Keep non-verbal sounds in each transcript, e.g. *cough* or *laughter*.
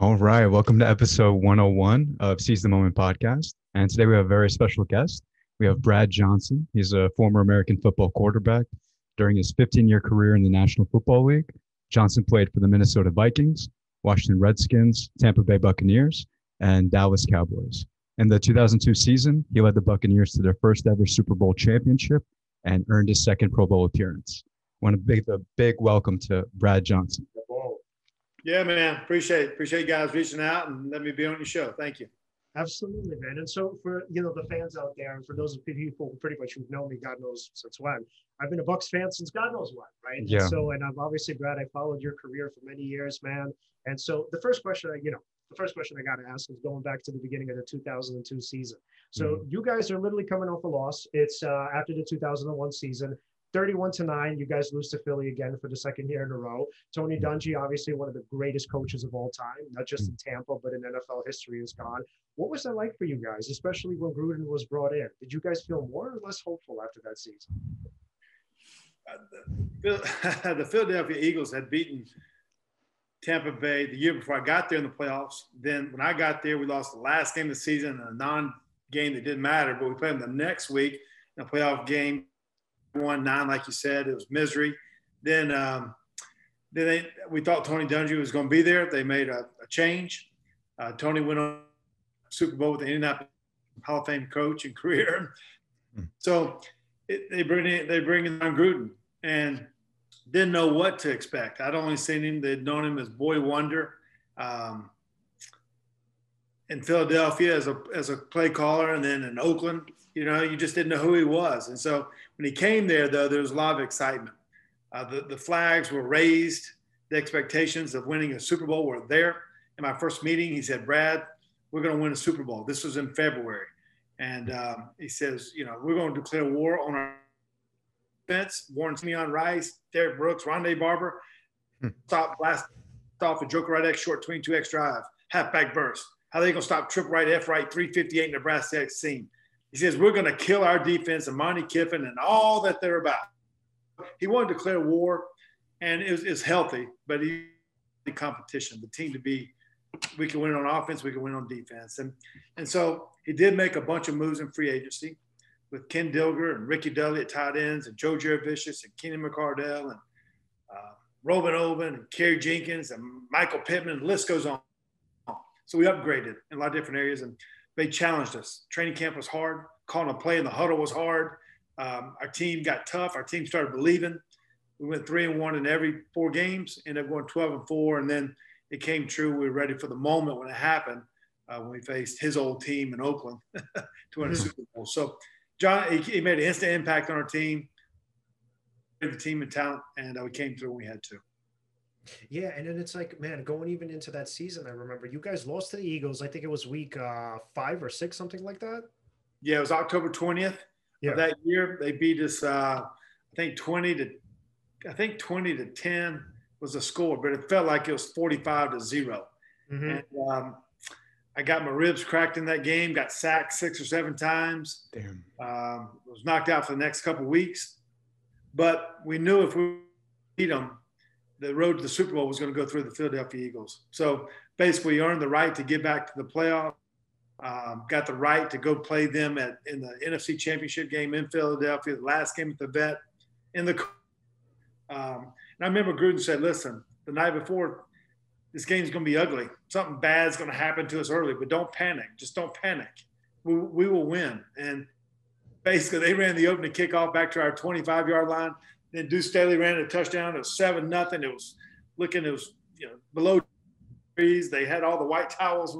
All right. Welcome to episode 101 of Seize the Moment podcast. And today we have a very special guest. We have Brad Johnson. He's a former American football quarterback. During his 15 year career in the National Football League, Johnson played for the Minnesota Vikings, Washington Redskins, Tampa Bay Buccaneers, and Dallas Cowboys. In the 2002 season, he led the Buccaneers to their first ever Super Bowl championship and earned his second Pro Bowl appearance. I want to big a big welcome to Brad Johnson. Yeah, man. Appreciate it. Appreciate you guys reaching out and let me be on your show. Thank you. Absolutely, man. And so for you know the fans out there, and for those of people who pretty much who've known me, God knows since when. I've been a Bucks fan since God knows when, right? Yeah. And so, and I'm obviously, Brad, I followed your career for many years, man. And so the first question, I, you know, the first question I got to ask is going back to the beginning of the 2002 season. So mm-hmm. you guys are literally coming off a loss. It's uh, after the 2001 season. 31 to 9 you guys lose to philly again for the second year in a row. Tony dungy obviously one of the greatest coaches of all time not just in tampa but in nfl history is gone. What was that like for you guys especially when gruden was brought in? Did you guys feel more or less hopeful after that season? Uh, the *laughs* philadelphia eagles had beaten Tampa Bay the year before I got there in the playoffs. Then when I got there, we lost the last game of the season, a non-game that didn't matter, but we played them the next week in a playoff game one nine, like you said, it was misery. Then, um, then they, we thought Tony Dungy was going to be there. They made a, a change. Uh, Tony went on Super Bowl with the Indianapolis Hall of Fame coach and *laughs* career. Hmm. So it, they bring in they bring in Gruden and didn't know what to expect. I'd only seen him; they'd known him as Boy Wonder. Um, in Philadelphia as a as a play caller, and then in Oakland, you know, you just didn't know who he was. And so when he came there, though, there was a lot of excitement. Uh, the, the flags were raised. The expectations of winning a Super Bowl were there. In my first meeting, he said, Brad, we're going to win a Super Bowl. This was in February. And um, he says, you know, we're going to declare war on our defense. Warren Simeon Rice, Derrick Brooks, Rondé Barber. Hmm. Stop, blast off a joker right X short between two X drive, halfback burst. How they to stop trip right, F right, 358 Nebraska X seam? He says, We're to kill our defense and Monte Kiffin and all that they're about. He wanted to declare war, and it was, it healthy, but he the competition, the team to be, we can win on offense, we can win on defense. And, and so he did make a bunch of moves in free agency with Ken Dilger and Ricky Dudley at tight ends and Joe Jurevicius and Kenny McCardell and uh, Roman Oben and Kerry Jenkins and Michael Pittman. The list goes on. So we upgraded in a lot of different areas. And they challenged us. Training camp was hard. Calling a play in the huddle was hard. Um, our team got tough. Our team started believing. We went three and one in every four games, ended up going 12 and four. And then it came true. We were ready for the moment when it happened, uh, when we faced his old team in Oakland *laughs* to win a mm-hmm. Super Bowl. So, John, he, he, made an instant impact on our team, the team and talent, and uh, we came through when we had to. Yeah, and then it's like, man, going even into that season, I remember you guys lost to the Eagles. I think it was week uh, five or six, something like that. Yeah, it was October twentieth yeah. of that year. They beat us, uh, I think twenty to, I think twenty to ten was the score, but it felt like it was forty-five to 0 mm-hmm. And um, I got my ribs cracked in that game. Got sacked six or seven times. Damn. Um, was knocked out for the next couple weeks, but we knew if we beat them the road to the Super Bowl was going to go through the Philadelphia Eagles. So basically, earned the right to get back to the playoff. Um, got the right to go play them at in the NFC Championship game in Philadelphia, the last game at the Vet. In the um, and I remember Gruden said, "Listen, the night before, this game's going to be ugly. Something bad's going to happen to us early, but don't panic. Just don't panic. We, we will win." And basically, they ran the opening kickoff back to our 25 yard line. Then Deuce Staley ran a touchdown. It was seven nothing. It was looking. It was you know below trees. They had all the white *laughs* towels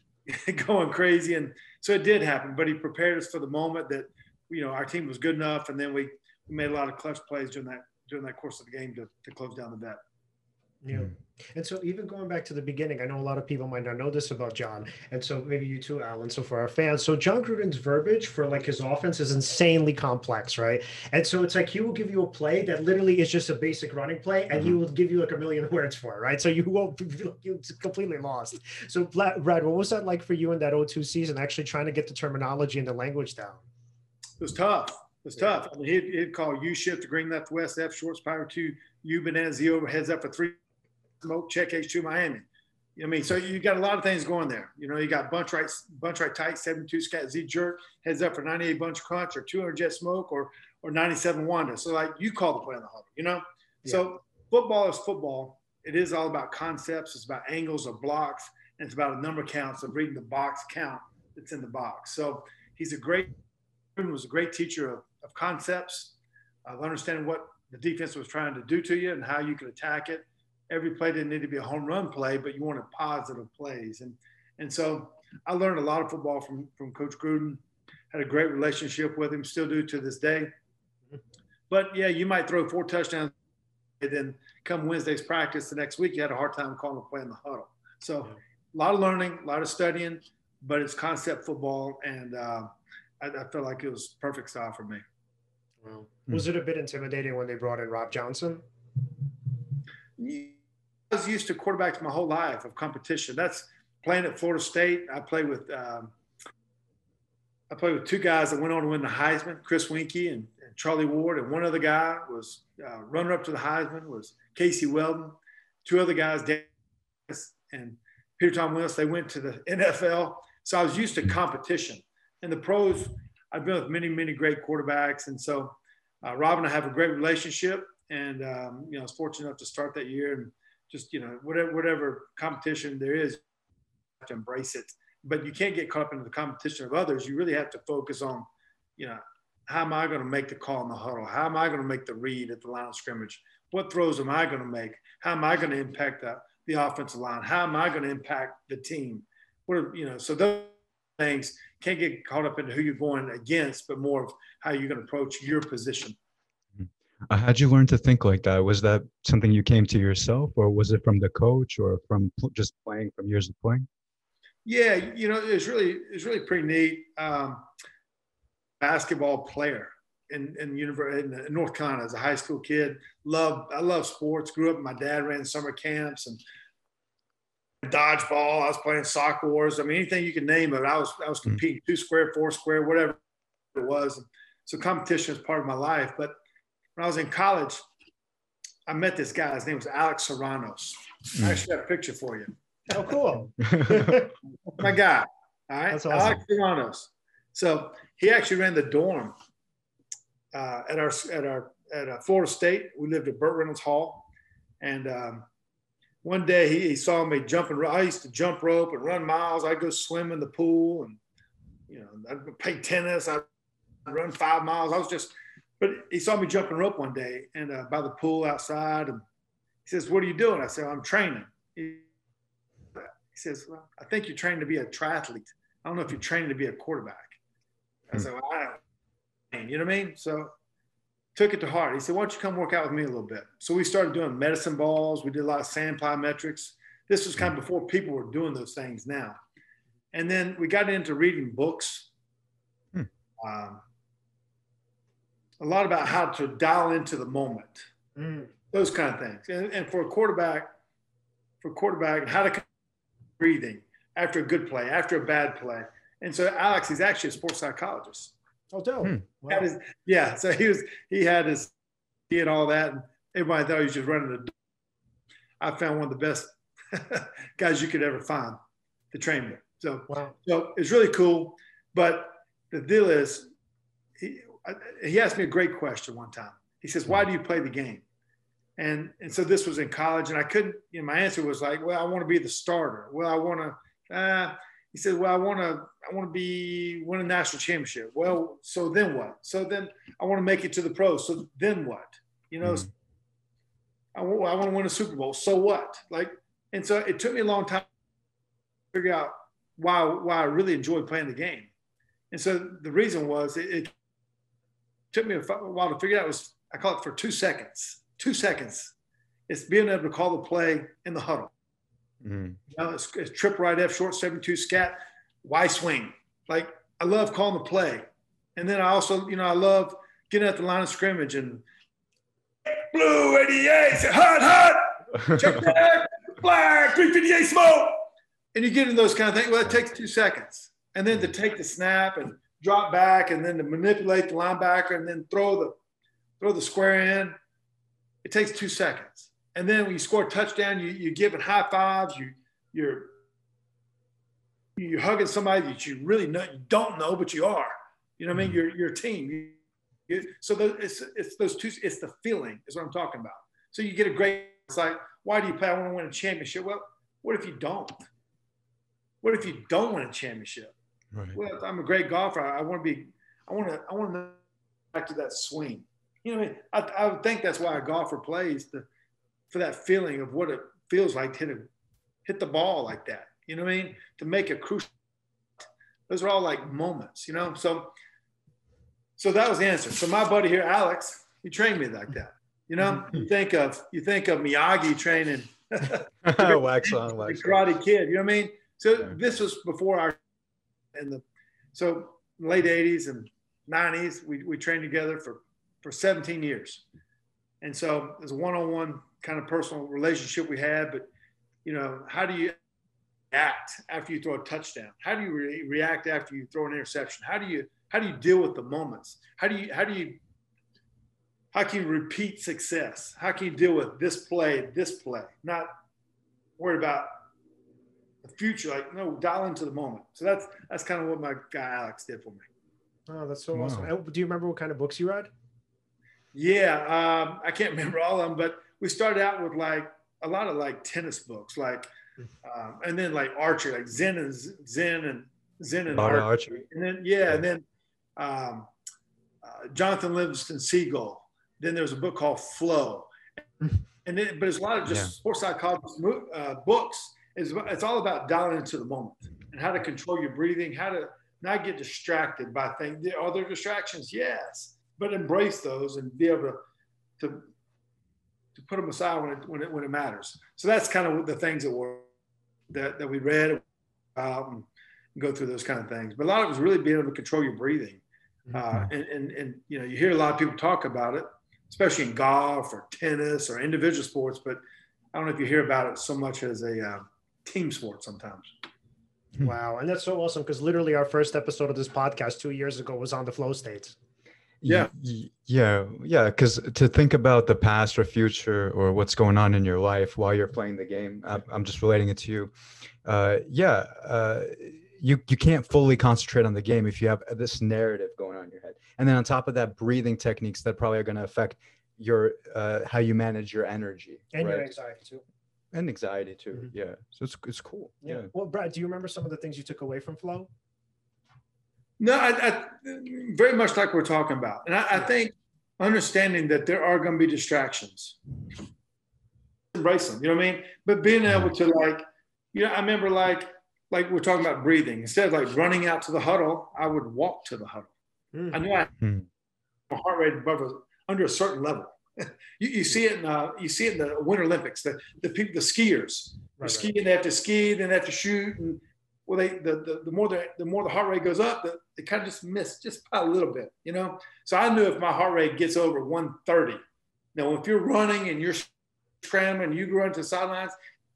*laughs* going crazy, and so it did happen. But he prepared us for the moment that you know our team was good enough, and then we, we made a lot of clutch plays during that during that course of the game to, to close down the Vet. Yeah. Mm-hmm. And so even going back to the beginning, I know a lot of people might not know this about John. And so maybe you too, Alan. So for our fans, so John Gruden's verbiage for like his offense is insanely complex, right? And so it's like he will give you a play that literally is just a basic running play and he mm-hmm. will give you like a million *laughs* words for it, right? So you won't *laughs* you're completely lost. So Brad, what was that like for you in that 02 season, actually trying to get the terminology and the language down? It was tough. It was yeah. tough. I mean, he'd, he'd call U shift to green left west F short power two U bananas Z over heads up for three smoke check H2 Miami. I mean, so you got a lot of things going there. You know, you got bunch right, bunch right tight, 72 scat Z jerk, heads up for 98 bunch crunch or 200 jet smoke or or 97 Wanda. So like you call the play on the huddle, you know? Yeah. So football is football. It is all about concepts. It's about angles of blocks. And it's about a number counts of reading the box count that's in the box. So he's a great, was a great teacher of, of concepts, of understanding what the defense was trying to do to you and how you could attack it. Every play didn't need to be a home run play, but you wanted positive plays. And, and so I learned a lot of football from, from Coach Gruden, had a great relationship with him, still do to this day. But yeah, you might throw four touchdowns, and then come Wednesday's practice the next week, you had a hard time calling a play in the huddle. So a lot of learning, a lot of studying, but it's concept football, and uh, I, I felt like it was perfect style for me. Wow. Was it a bit intimidating when they brought in Rob Johnson? I was used to quarterbacks my whole life of competition. That's playing at Florida State. I played with um, I played with two guys that went on to win the Heisman, Chris Weinke and, and Charlie Ward, and one other guy was uh, runner up to the Heisman was Casey Weldon. Two other guys, Dennis and Peter Tom Willis, they went to the *laughs* NFL. So I was used to competition. And the pros, I've been with many, many great quarterbacks. And so uh, Rob and I have a great relationship. And, um, you know, I was fortunate enough to start that year and just, you know, whatever, whatever competition there is, to embrace it but you can't get caught up into the competition of others. You really have to focus on, you know, how am I going to make the call in the huddle? How am I going to make the read at the line of scrimmage? What throws am I going to make? How am I going to impact the, the offensive line? How am I going to impact the team? What are, you know, so those things can't get caught up into who you're going against, but more of how you're going to approach your position. Uh, how'd you learn to think like that? Was that something you came to yourself, or was it from the coach, or from just playing from years of playing? Yeah, you know, it's really it's really pretty neat. Um, basketball player in in, in North Carolina as a high school kid. Love I love sports. Grew up. My dad ran summer camps and dodgeball. I was playing soccer wars. I mean, anything you can name it. I was I was hmm. competing two square, four square, whatever it was. So competition is part of my life. But when I was in college, I met this guy. His name was Alex Serranos. Mm. I actually have a picture for you. Oh, cool. *laughs* My guy. All right. That's awesome. Alex Serranos. So he actually ran the dorm uh, at our at our at uh, Florida State. We lived at Burt Reynolds Hall, and um, one day he, he, saw me jumping. I used to jump rope and run miles. I'd go swim in the pool, and you know, I'd play tennis. I'd run five miles. I was just, but he saw me jumping rope one day and uh, by the pool outside, and he says, "What are you doing?" I said, "I'm training." He, he says, Well, I think you're training to be a triathlete. I don't know if you're training to be a quarterback. I hmm. said, Well, I don't, you know what I mean? So took it to heart. He said, Why don't you come work out with me a little bit? So we started doing medicine balls. We did a lot of sand plyometrics. This was kind of before people were doing those things now. And then we got into reading books. Hmm. Um, a lot about how to dial into the moment, mm. those kind of things. And, and, for a quarterback, for quarterback, how to breathing after a good play, after a bad play. And so Alex, he's actually a sports psychologist. Oh, dope. Hmm. Wow. His, yeah. So he was, he had his, he had all that. And everybody thought he was just running a, I found one of the best *laughs* guys you could ever find to train me. So, wow. so it's really cool. But the deal is, he, asked me a great question one time. He says, Why do you play the game? And, and so this was in college, and I couldn't, you know, my answer was like, well, I want to be the starter. Well, I want to, uh, he said, well, I want to, I want to be, win a national championship. Well, so then what? So then I want to make it to the pros. So then what? You know, mm-hmm. I, want, I want to win a Super Bowl. So what? Like, and so it took me a long time to figure out why, why I really enjoyed playing the game. And so the reason was it, it took me a while to figure out was I call it for two seconds two seconds. It's being able to call the play in the huddle. Mm-hmm. You know, it's, it's, trip right F short 72 scat, Y swing. Like I love calling the play. And then I also, you know, I love getting at the line of scrimmage and blue 88, hot, hot, *laughs* check back, black, 358 smoke. And you get in those kind of things. Well, it takes two seconds. And then to take the snap and drop back and then to manipulate the linebacker and then throw the throw the square in it takes two seconds. And then when you score a touchdown, you, you give it high fives, you, you're you're hugging somebody that you really know, you don't know, but you are. You know what I mean? Mm-hmm. You're you're team. You, you, so the, it's it's those two. It's the feeling is what I'm talking about. So you get a great. It's like, why do you play? I want to win a championship. Well, what if you don't? What if you don't win a championship? Right. Well, I'm a great golfer. I, I want to be. I want to. I want to back to that swing. You know, I, mean? I, would think that's why a golfer plays the, for that feeling of what it feels like to hit a, hit the ball like that. You know what I mean? To make a crucial. Those are all like moments. You know, so. So that was the answer. So my buddy here, Alex, he trained me like that. You know, *laughs* you think of you think of Miyagi training. *laughs* wax on, wax *laughs* Karate Kid. You know what I mean? So this was before our in the so late 80s and 90s. We, we trained together for for 17 years, and so it's a one-on-one kind of personal relationship we had. But you know, how do you act after you throw a touchdown? How do you re- react after you throw an interception? How do you how do you deal with the moments? How do you how do you how can you repeat success? How can you deal with this play, this play? Not worried about the future. Like, no, dial into the moment. So that's that's kind of what my guy Alex did for me. Oh, that's so wow. awesome. Do you remember what kind of books you read? Yeah, um, I can't *laughs* remember all of them, but we started out with like a lot of like tennis books, like, um, and then like archery, like Zen and Zen and Zen and archery. archery. and then yeah, yeah, and then um, uh, Jonathan Livingston Seagull. Then there's a book called Flow, *laughs* and then but it's a lot of just yeah. sports psychology uh, books. It's, it's all about dialing into the moment and how to control your breathing, how to not get distracted by things. Are there distractions? Yes, but embrace those and be able to to, to put them aside when it, when it when it matters. So that's kind of the things that were that that we read about and go through those kind of things. But a lot of it was really being able to control your breathing. Uh, mm-hmm. and, and, and, you know, you hear a lot of people talk about it, especially in golf or tennis or individual sports, but I don't know if you hear about it so much as a uh, team sport sometimes. Hmm. Wow. And that's so awesome because literally our first episode of this podcast two years ago was on the flow states. Yeah. Yeah. Yeah. Because to think about the past or future or what's going on in your life while you're playing the game, I'm just relating it to you. Uh, yeah. Uh, you, you can't fully concentrate on the game if you have this narrative going on in your head. And then on top of that, breathing techniques that probably are going to affect your uh, how you manage your energy and right? your anxiety too and anxiety too. Mm-hmm. Yeah. So it's it's cool. Yeah. yeah. Well, Brad, do you remember some of the things you took away from flow? No, I, I very much like we're talking about, and I, I think understanding that there are going to be distractions, embrace them. You know what I mean? But being able to like, you know, I remember like like we're talking about breathing. Instead of like running out to the huddle, I would walk to the huddle. Mm. I knew I mm. heart rate above a, under a certain level. *laughs* you, you, see it in uh, you see it in the Winter Olympics. The the people, the skiers, right, ski right. they have to ski, then they have to shoot, and well, they the, the, the more the, the more the heart rate goes up, the, they kind of just miss just by a little bit, you know. So I knew if my heart rate gets over 130, now if you're running and you're scrambling, you go into the sidelines,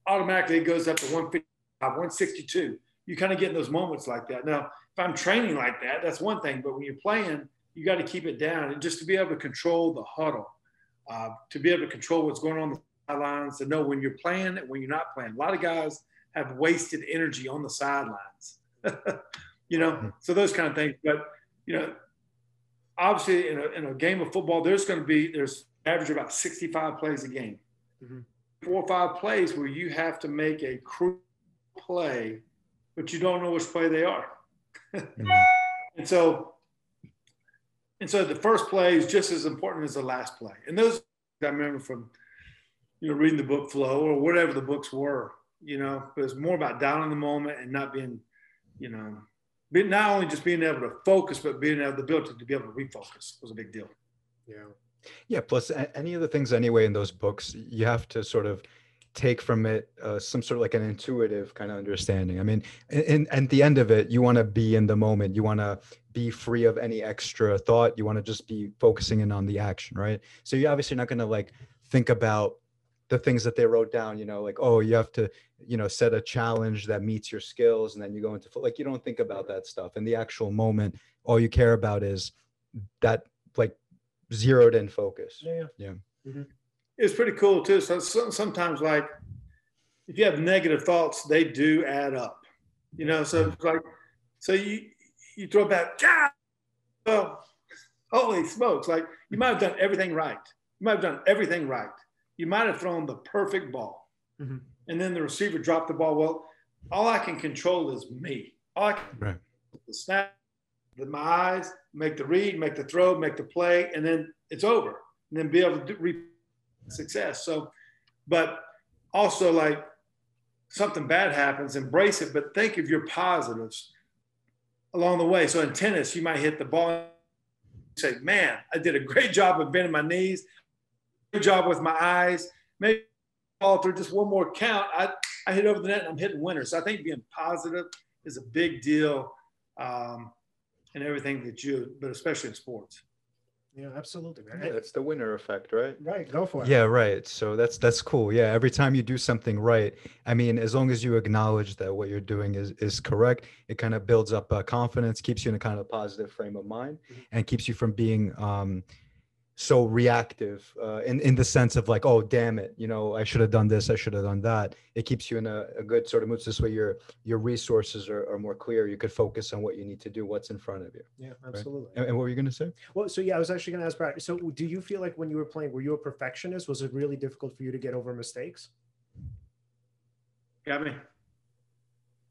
automatically it goes up to 155, 162. You kind of get in those moments like that. Now, if I'm training like that, that's one thing, but when you're playing, you got to keep it down and just to be able to control the huddle uh, to be able to control what's going on the sidelines, to know when you're playing and when you're not playing. A lot of guys have wasted energy on the sidelines, *laughs* you know, so those kind of things. But, you know, obviously in a, in a game of football, there's going to be, there's average about 65 plays a game. Mm-hmm. Four or five plays where you have to make a crucial play, but you don't know which play they are. *laughs* mm-hmm. And so and so the first play is just as important as the last play. And those I remember from, you know, reading the book Flow or whatever the books were, you know, but it's more about down in the moment and not being, you know, being, not only just being able to focus, but being able the ability to be able to refocus was a big deal. Yeah. Yeah. Plus, any of the things anyway in those books, you have to sort of take from it uh, some sort of like an intuitive kind of understanding. I mean, and at the end of it, you want to be in the moment. You want to be free of any extra thought. You want to just be focusing in on the action, right? So you're obviously not going to like think about the things that they wrote down. You know, like oh, you have to you know set a challenge that meets your skills, and then you go into like you don't think about that stuff. In the actual moment, all you care about is that like zeroed in focus. Yeah. Yeah. Mm-hmm it's pretty cool too. So, so sometimes like if you have negative thoughts, they do add up. You know, so it's like, so you you throw back, God, well, holy smokes! Like you might have done everything right. You might have done everything right. You might have thrown the perfect ball, mm-hmm. and then the receiver dropped the ball. Well, all I can control is me. All I can right. the snap, with my eyes, make the read, make the throw, make the play, and then it's over. And then be able to success. So, but also like something bad happens, embrace it, but think of your positives along the way. So in tennis, you might hit the ball say, man, I did a great *laughs* job of bending my knees, good job with my eyes. Maybe fall through just one more count. I, I hit over the net and I'm hitting winners. So I think being positive is a big deal um, in everything that you, but especially in sports. Yeah, absolutely, man. Yeah, it's the winner effect, right? Right, go for it. Yeah, right. So that's that's cool. Yeah, every time you do something right, I mean, as long as you acknowledge that what you're doing is is correct, it kind of builds up uh, confidence, keeps you in a kind of positive frame of mind, mm-hmm. and keeps you from being um, so reactive uh, in in the sense of like, oh damn it, you know, I should have done this, I should have done that. It keeps you in a, a good sort of mood. So this way, your your resources are, are more clear. You could focus on what you need to do, what's in front of you. Yeah, absolutely. Right? And, and, what were you going to say? Well, so yeah, I was actually going to ask Brad. So, do you feel like when you were playing, were you a perfectionist? Was it really difficult for you to get over mistakes? Got me.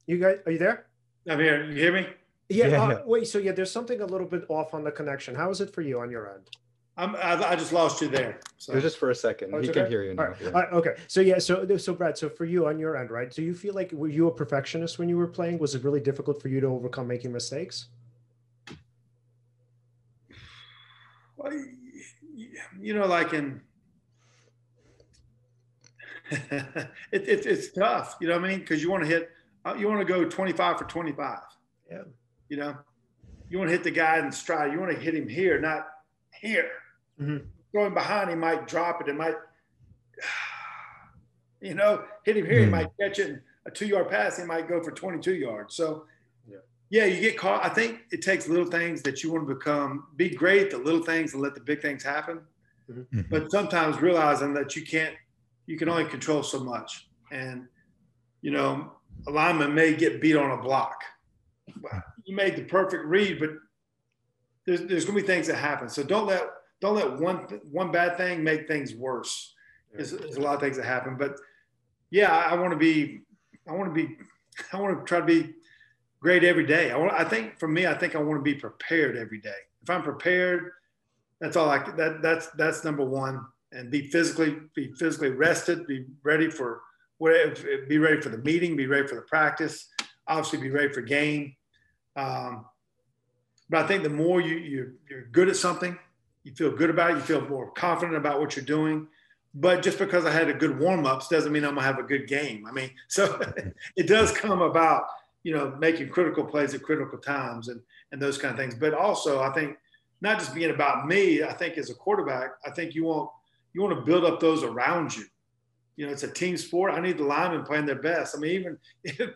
You guys, are you there? I'm here. You hear me? Yeah. yeah, uh, yeah. Wait. So yeah, there's something a little bit off on the connection. How is it for you on your end? I'm, I, I just lost you there. So. Just for a second. Oh, he can hear you now. All right. Yeah. All right. Okay. So yeah. So so Brad. So for you on your end, right? Do you feel like were you a perfectionist when you were playing? Was it really difficult for you to overcome making mistakes? Well, you know, like in *laughs* it, it, it's tough. You know what I mean? Because you want to hit, uh, you want to go 25 for 25. Yeah. You know, you want to hit the guy in stride. You want to hit him here, not here. Mm-hmm. Going behind, he might drop it. It might, *sighs* you know, hit him here. Mm-hmm. He might catch it. A two yard pass, he might go for 22 yards. So, yeah. yeah, you get caught. I think it takes little things that you want to become, be great, the little things, and let the big things happen. Mm-hmm. mm-hmm. But sometimes realizing that you can't, you can only control so much. And, you know, a lineman may get beat on a block. You made the perfect read, but there's, there's going to be things that happen. So don't let don't let one one bad thing make things worse. There's, there's a lot of things that happen, but yeah, I, I want to be I want to be I want to try to be great every day. I want I think for me, I think I want to be prepared every day. If I'm prepared, that's all I that that's that's number one. And be physically be physically rested, be ready for whatever, be ready for the meeting, be ready for the practice, obviously be ready for game. Um, but I think the more you, you you're good at something, you feel good about it, you feel more confident about what you're doing. But just because I had a good warm ups doesn't mean I'm gonna have a good game. I mean, *laughs* so *laughs* it does come about, you know, making critical plays at critical times and and those kind of things. But also, I think not just being about me. I think as a quarterback, I think you want you want to build up those around you. You know, it's a team sport. I need the linemen playing their best. I mean, even *laughs* if,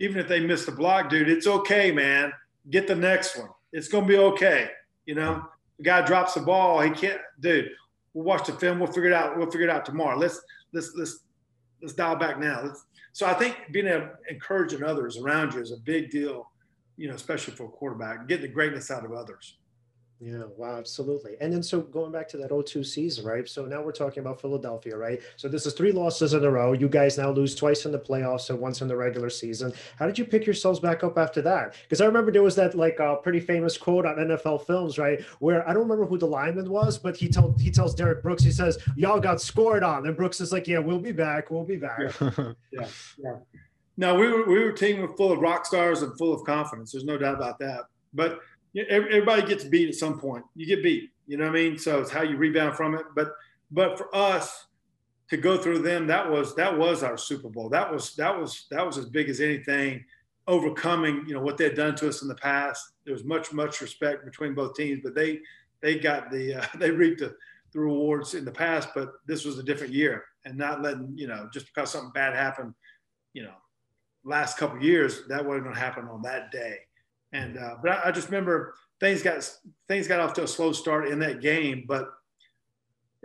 even if they miss the block, dude, it's okay, man. Get the next one it's going to be okay. You know, the guy drops the ball, he can't, dude. We'll watch the film. We'll figure it out. We'll figure it out tomorrow. Let's let's let's let's dial back now. Let's, so I think being encouraging others around you is a big deal, you know, especially for a quarterback. Get the greatness out of others. Yeah, wow, absolutely. And then so going back to that 02 season, right? So now we're talking about Philadelphia, right? So this is three losses in a row. You guys now lose twice in the playoffs and once in the regular season. How did you pick yourselves back up after that? Because I remember there was that like uh, pretty famous quote on NFL films, right? Where I don't remember who the lineman was, but he told he tells Derrick Brooks, he says, Y'all got scored on. And Brooks is like, Yeah, we'll be back. We'll be back. Yeah. *laughs* yeah. yeah. No, we were we were a team full of rock stars and full of confidence. There's no doubt about that. But everybody gets beat at some point. You get beat, you know what I mean? So it's how you rebound from it. But but for us to go through them, that was that was our Super Bowl. That was that was that was as big as anything. Overcoming, you know, what they had done to us in the past. There was much much respect between both teams, but they they got the uh, *laughs* they reaped the, the rewards in the past. But this was a different year, and not letting you know just because something bad happened, you know, last couple years that wasn't going to happen on that day and uh, but I, I, just remember things got things got off to a slow start in that game. But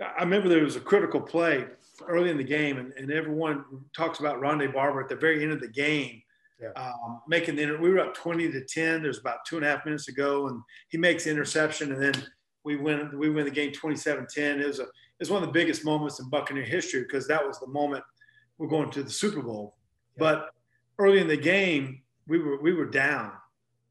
I remember there was a critical play early in the game, and, and everyone talks about Rondé Barber at the very end of the game. Yeah. Um, making the inter- we were up 20 to 10. There's about two and a half minutes to go, and he makes the interception, and then we win. We win the game 27-10. It was a it was one of the biggest moments in Buccaneer history because that was the moment we're going to the Super Bowl. Yeah. But early in the game, we were we were down,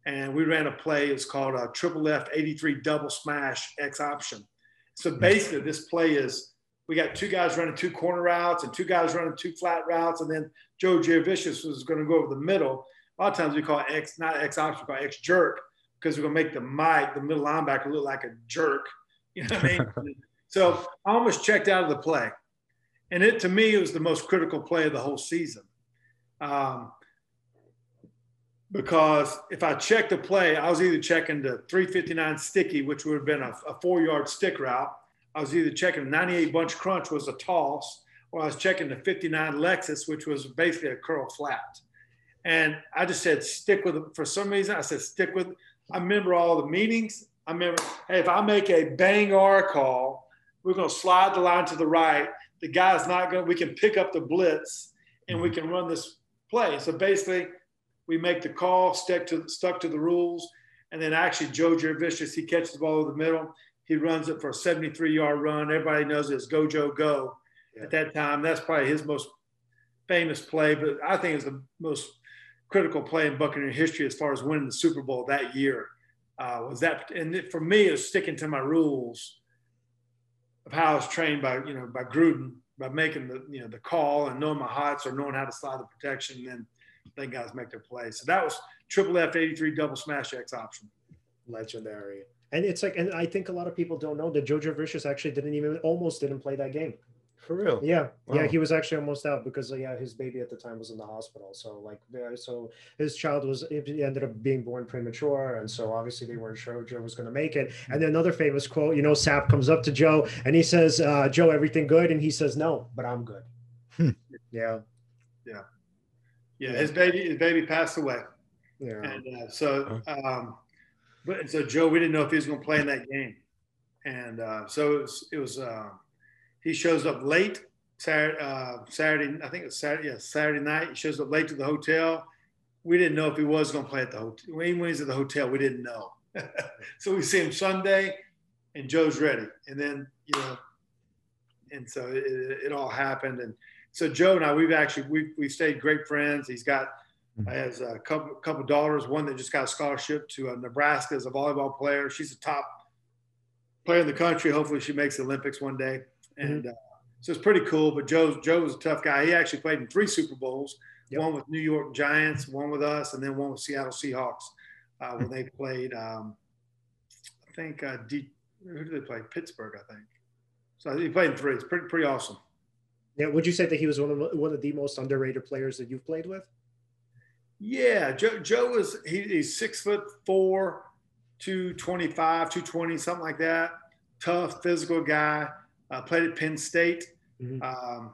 and we ran a play. It's called a triple left 83 double smash X option. So hmm. basically, this play is we got two guys running two corner routes and two guys running two flat routes, and then Joe Jurevicius was going to go over the middle. A lot of times we call it X, not X option, we call it X jerk because we're going to make the Mike, the middle linebacker, look like a jerk. You know what I *laughs* mean? so I almost checked out of the play. And it, to me, it was the most critical play of the whole season. Um, because if I checked the play, I was either checking the 359 sticky, which would have been a, a four yard stick route. I was either checking the 98 bunch crunch was a toss, or I was checking the 59 Lexus, which was basically a curl flat. And I just said, stick with it. For some reason, I said, stick with I remember all the meetings. I remember, hey, if I make a bang R call, we're going to slide the line to the right. The guy's not going to, we can pick up the blitz and we mm-hmm. can run this play. So basically, we make the call, stick to stuck to the rules, and then actually Joe Jurevicius, he catches the ball over the middle. He runs it for a 73 yard run. Everybody knows it's go Joe go. Yeah. At that time, that's probably his most famous play, but I think it's the most critical play in Buccaneer history as far as winning the Super Bowl that year. Uh, was that, and for me, it was sticking to my rules of how I was trained by you know by Gruden by making the you know the call and knowing my heights or knowing how to slide the protection. And then guys make their plays. So that was triple F 83 double smash X option. Legendary. And it's like, and I think a lot of people don't know that Joe Jurevicius actually didn't even, almost didn't play that game. For real? Yeah, wow. yeah. He was actually almost out because uh, yeah, his baby at the time was in the hospital. So like, so his child was he ended up being born premature, and so obviously they weren't sure Joe was going to make it. And then another famous quote, you know, Sapp comes up to Joe and he says, uh, "Joe, everything good?" And he says, "No, but I'm good." Hmm. yeah, yeah. Yeah, his baby, his baby passed away. Yeah. And uh, so, um, but so Joe, we didn't know if he was going to play in that game, and uh, so it was. It was uh, he shows up late Saturday. Uh, Saturday, I think it's Saturday. Yeah, Saturday night. He shows up late to the hotel. We didn't know if he was going to play at the hotel. Even when he's at the hotel, we didn't know. *laughs* so we see him Sunday, and Joe's ready. And then you know, and so it, it all happened, and so Joe and I, we've actually we've we stayed great friends. He's got mm-hmm. has a couple couple daughters. One that just got a scholarship to uh, Nebraska as a volleyball player. She's a top player in the country. Hopefully, she makes the Olympics one day. Mm-hmm. And uh, so it's pretty cool. But Joe Joe was a tough guy. He actually played in three Super Bowls. Yep. One with New York Giants, one with us, and then one with Seattle Seahawks uh, when they played. Um, I think uh, D, who did they play? Pittsburgh, I think. So he played in three. It's pretty pretty awesome. Yeah, would you say that he was one of one of the most underrated players that you've played with? Yeah, Joe Joe was he, he's six foot four, 225, 220, something like that. Tough, physical guy. Uh, played at Penn State. Mm-hmm. Um,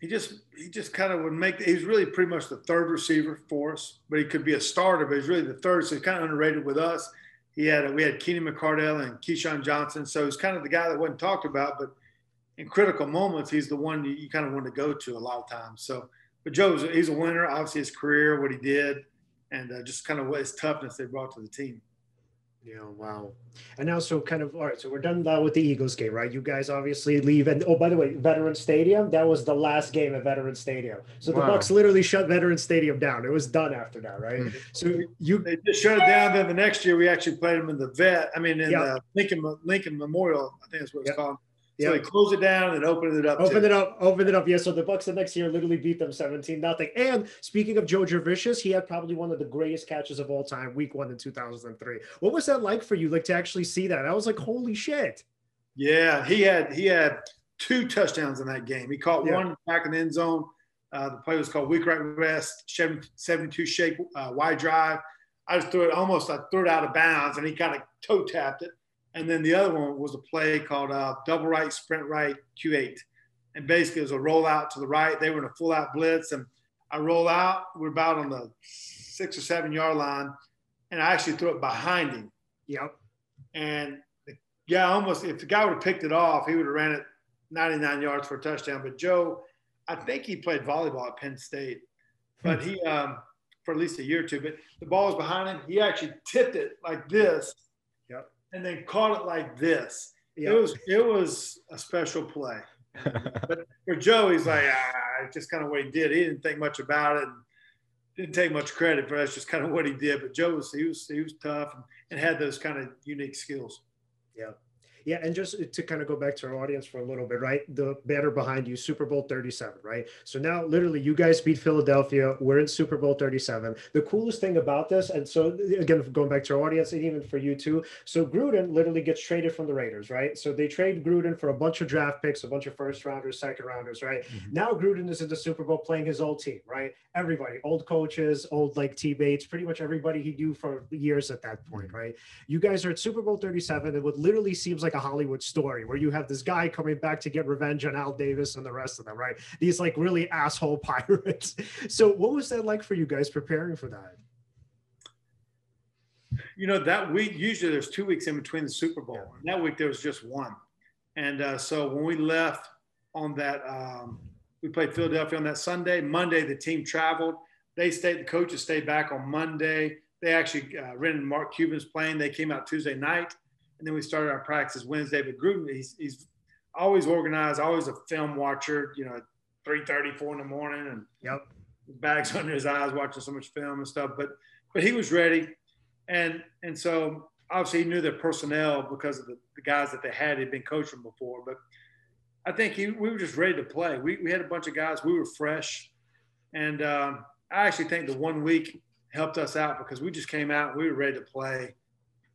he just he just kind of would make. He's really pretty much the third receiver for us, but he could be a starter. But he's really the third, so he's kind of underrated with us. He had we had Keenan McCardell and Keyshawn Johnson, so he's kind of the guy that wasn't talked about, but in critical moments, he's the one you, you kind of want to go to a lot of times. So, but Joe's he's a winner. Obviously, his career, what he did, and uh, just kind of what his toughness they brought to the team. Yeah, wow. And now, so kind of, all right, so we're done now with the Eagles game, right? You guys obviously leave. And oh, by the way, Veteran Stadium, that was the last game at Veteran Stadium. So the. Bucks literally shut Veteran Stadium down. It was done after that, right? Mm-hmm. So you. They just shut it down. Then the next year, we actually played them in the vet, I mean, in yep. the Lincoln, Lincoln Memorial, I think that's what it's yep. called. So he closed it down and opened it up. Opened too. it up. Opened it up. Yeah. So the Bucks the next year literally beat them 17 nothing. And speaking of Joe Jurevicius, he had probably one of the greatest catches of all time, week one in 2003. What was that like for you? Like to actually see that? I was like, holy shit. Yeah, he had he had two touchdowns in that game. He caught yeah. one back in the end zone. Uh, the play was called weak right rest, 72 shape uh, wide drive. I just threw it almost, I threw it out of bounds, and he kind of toe tapped it. And then the other one was a play called uh, double right, sprint right, Q8. And basically it was a rollout to the right. They were in a full out blitz. And I roll out, we're about on the six or seven yard line. And I actually threw it behind him. Yep. And yeah, almost if the guy would have picked it off, he would have ran it 99 yards for a touchdown. But Joe, I think he played volleyball at Penn State, but he um, for at least a year or two. But the ball was behind him. He actually tipped it like this. And then caught it like this. Yep. It was it was a special play. *laughs* but for Joe, he's like, ah, just kind of what he did. He didn't think much about it. And, didn't take much credit for that's just kind of what he did. But Joe was he was he was tough and, and had those kind of unique skills. Yeah. Yeah, and just to kind of go back to our audience for a little bit, right? The banner behind you, Super Bowl 37, right? So now, literally, you guys beat Philadelphia. We're in Super Bowl 37. The coolest thing about this, and so again, going back to our audience, and even for you too. So Gruden literally gets traded from the Raiders, right? So they trade Gruden for a bunch of draft picks, a bunch of first rounders, second rounders, right? Mm-hmm. Now Gruden is in the Super Bowl playing his old team, right? Everybody, old coaches, old like teammates, pretty much everybody he knew for years at that point, mm-hmm. right? You guys are at Super Bowl 37, and what literally seems like a Hollywood story where you have this guy coming back to get revenge on Al Davis and the rest of them, right? These like really asshole *laughs* pirates. So, what was that like for you guys preparing for that? You know, that week, usually there's two weeks in between the Super Bowl. Yeah. That week, there was just one. And uh, so when we left on that, um, we played Philadelphia on that Sunday. Monday, the team traveled. They stayed, the coaches stayed back on Monday. They actually uh, rented Mark Cuban's plane. They came out Tuesday night and then we started our practice Wednesday. But Gruden, he's, he's always organized, always a film watcher. You know, three thirty, four in the morning, and yep, bags *laughs* under his eyes, watching so much film and stuff. But but he was ready, and and so obviously he knew their personnel because of the, the guys that they had. He'd been coaching before, but I think he, we were just ready to play. We, we had a bunch of guys. We were fresh, and um, I actually think the one week helped us out because we just came out. We were ready to play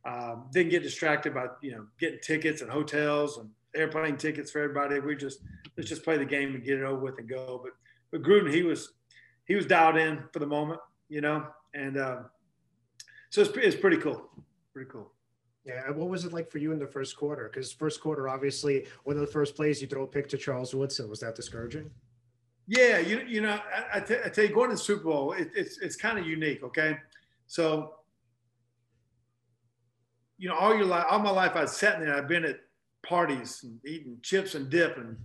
um, didn't get distracted by you know getting tickets and hotels and airplane tickets for everybody. We just let's just play the game and get it over with and go. But but Gruden he was he was dialed in for the moment, you know, and uh, so it's, it's pretty cool, pretty cool. Yeah, what was it like for you in the first quarter? Because first quarter, obviously, one of the first plays you throw a pick to Charles Woodson. Was that discouraging? Yeah, you you know, I, I, t- I tell you, going to the Super Bowl, it, it's it's kind of unique. Okay, so you know, all your life, all my life, I've sat in there. I've been at parties and eating chips and dip and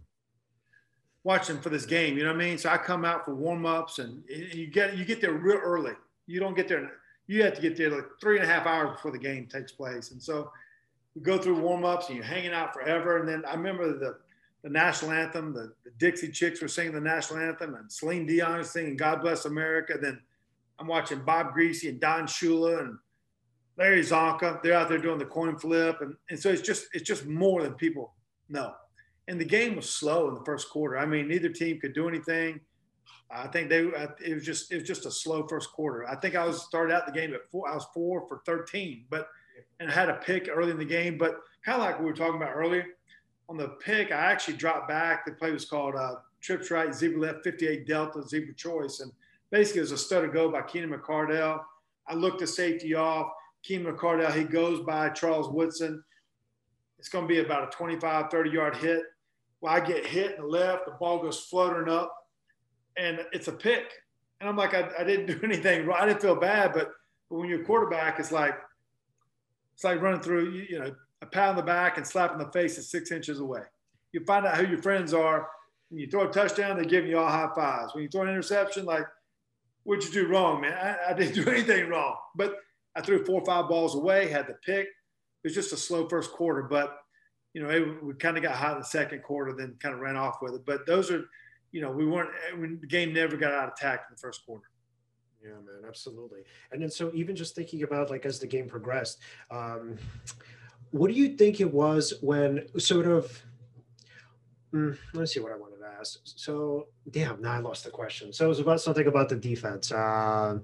watching for this game. You know what I mean? So I come out for warm ups, and you get you get there real early. You don't get there. You have to get there like three and a half hours before the game takes place. And so we go through warm ups, and you're hanging out forever. And then I remember the the national anthem. The, the Dixie Chicks were singing the national anthem, and Celine Dion was singing "God Bless America." Then I'm watching Bob Griese and Don Shula and Larry Csonka, they're out there doing the coin flip, and, and so it's just it's just more than people know. And the game was slow in the first quarter. I mean, neither team could do anything. I think they it was just it was just a slow first quarter. I think I was started out the game at four. I was four for thirteen, but and I had a pick early in the game. But kind of like we were talking about earlier, on the pick, I actually dropped back. The play was called uh, trips right, zebra left, 58 delta, zebra choice, and basically it was a stutter go by Keenan McCardell. I looked the safety off. Keenan McCardell, he goes by Charles Woodson. It's going to be about a 25, 30 yard hit. Well, I get hit in the left, the ball goes fluttering up, and it's a pick. And I'm like, I, I didn't *laughs* do anything wrong. I didn't feel bad, but, but when you're a quarterback, it's like it's like running through, you, you know, a pat on the back and slap in the face is six inches away. You find out who your friends are. When you throw a touchdown, they're giving you all high fives. When you throw an interception, like, what'd you do wrong, man? I, I didn't *laughs* do anything wrong. But I threw four or five balls away, had the pick. It was just a slow first quarter, but you know, it, we kind of got hot in the second quarter, then kind of ran off with it. But those are, you know, we weren't. the game never got out of tact in the first quarter. Yeah, man, absolutely. And then so even just thinking about like as the game progressed, um, what do you think it was when sort of? Mm, let's see what I wanted to ask. So, damn, now I lost the question. So it was about something about the defense. Uh,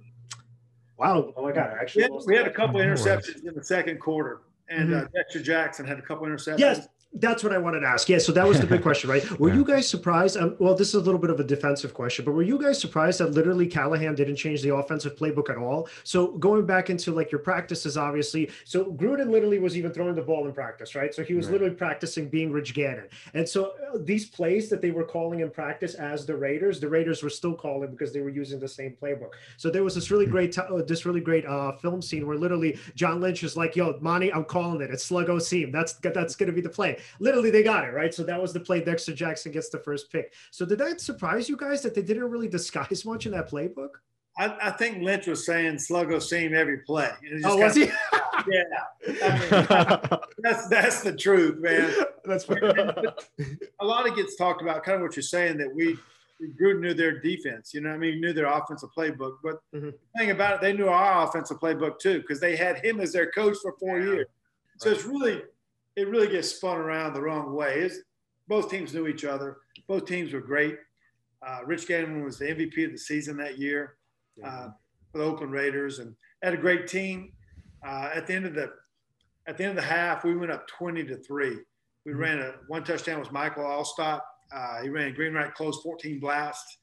Wow. Oh my God. Actually, we had, we had a couple interceptions in the second quarter, and mm-hmm. uh, Dexter Jackson had a couple interceptions. Yes. That's what I wanted to ask. Yeah, so that was the big *laughs* question, right? Were yeah. you guys surprised? Um, well, this is a little bit of a defensive question, but were you guys surprised that literally Callahan didn't change the offensive playbook at all? So going back into like your practices, obviously, so Gruden literally was even throwing the ball in practice, right? So he was right. literally practicing being Rich Gannon, and so uh, these plays that they were calling in practice as the Raiders, the Raiders were still calling because they were using the same playbook. So there was this really great, t- uh, this really great uh, film scene where literally John Lynch is like, "Yo, Monte, I'm calling it. It's sluggo seam. That's that's going to be the play." Literally they got it right. So that was the play. Dexter Jackson gets the first pick. So did that surprise you guys that they didn't really disguise *laughs* much in that playbook? I, I think Lynch was saying Sluggo seam every play. Oh, was he? yeah, I mean, *laughs* that's that's the truth, man. That's a lot of gets talked about, kind of what you're saying that we Gruden knew their defense. You know, I mean, knew their offensive playbook. But mm-hmm. the thing about it, they knew our offensive playbook too because they had him as their coach for four yeah. years. So right. it's really, it really gets spun around the wrong way. It's, both teams knew each other. Both teams were great. Uh, Rich Gannon was the MVP of the season that year uh, for the Oakland Raiders, and had a great team. Uh, at the end of the at the end of the half, we went up 20 to three. We mm-hmm. ran a one touchdown was Michael Alstott. Uh, he ran green right close, 14 blast.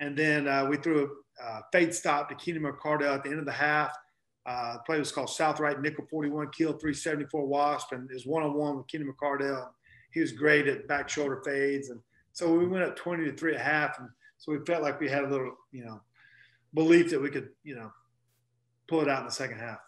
And then uh, we threw a uh, fade stop to Keenan McCardell at the end of the half. Uh, the play was called South Right Nickel 41 Kill 374 Wasp, and is one on one with Keenan McCardell. He was great at back shoulder fades, and so we went up 20 to three and a half, and so we felt like we had a little, you know, belief that we could, you know, pull it out in the second half.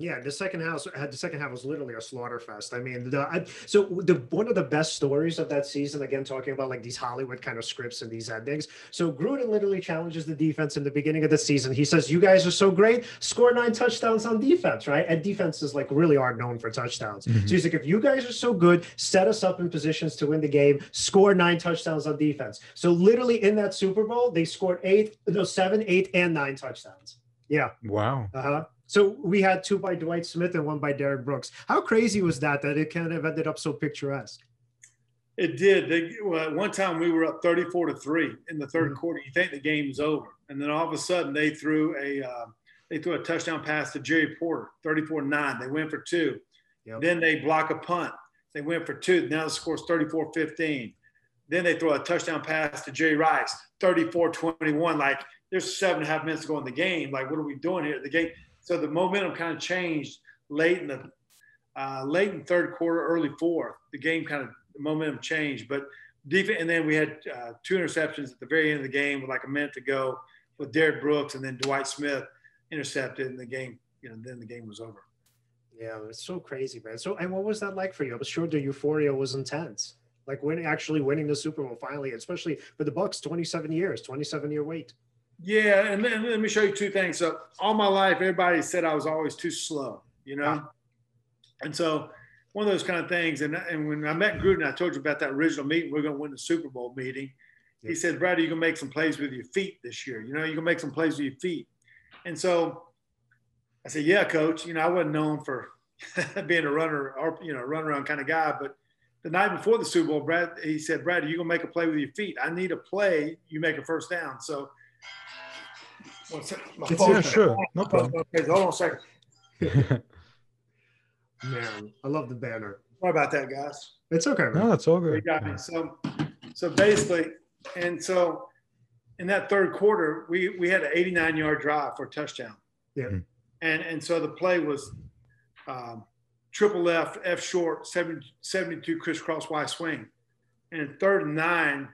Yeah, the second house had the second half was literally a slaughter fest. I mean, the, I, so the one of the best stories of that season, again talking about like these Hollywood kind of scripts and these endings. So Gruden literally challenges the defense in the beginning of the season. He says, "You guys are so great, score nine touchdowns on defense, right?" And defenses like really are known for touchdowns. Mm-hmm. So he's like, "If you guys are so good, set us up in positions to win the game. Score nine touchdowns on defense." So literally in that Super Bowl, they scored eight, no seven, eight, and nine touchdowns. Yeah. Wow. Uh huh. So we had two by Dwight Smith and one by Derrick Brooks. How crazy was that that it kind of ended up so picturesque? It did. They, well, one time we were up 34 to three in the 3rd mm-hmm. quarter. You think the game's over, and then all of a sudden they threw a uh, they threw a touchdown pass to Jerry Porter, 34 9. They went for two. Yep. Then they block a punt. They went for two. Now the score's 34 15. Then they throw a touchdown pass to Jerry Rice, 34 21. Like there's seven and a half minutes to go in the game. Like, what are we doing here? The game so the momentum kind of changed late in the uh, late in third quarter, early fourth. The game kind of momentum changed, but defense. And then we had uh, two interceptions at the very end of the game with like a minute to go with Derrick Brooks and then Dwight Smith intercepted, and the game. You know, then the game was over. Yeah, it's so crazy, man. So, and what was that like for you? I'm sure the euphoria was intense. Like winning, actually winning the Super Bowl finally, especially for the Bucs, 27 years, 27 year wait. Yeah, and then, let me show you two things. So all my life, everybody said I was always too slow, you know, yeah. and so one of those kind of things. And and when I met Gruden, I told you about that original meeting. We are going to win the Super Bowl meeting. Yeah. He said, "Brad, going to make some plays with your feet this year. You know, you're going to make some plays with your feet." And so I said, "Yeah, coach. You know, I wasn't known for *laughs* being a runner or you know, run around kind of guy, but." The night before the Super Bowl, Brad, he said, Brad, are you gonna make a play with your feet? I need a play. You make a first down. So one second. My phone. Yeah, sure. No problem. Hold on a second. *laughs* Man, I love the banner. Sorry about that, guys. It's okay. Man. No, it's all good. You got me. So, so basically, and so in that third quarter, we we had an 89 yard drive for a touchdown. Yeah. Mm-hmm. And and so the play was um, triple left, F short, 70, 72 crisscross Y swing. And third and nine,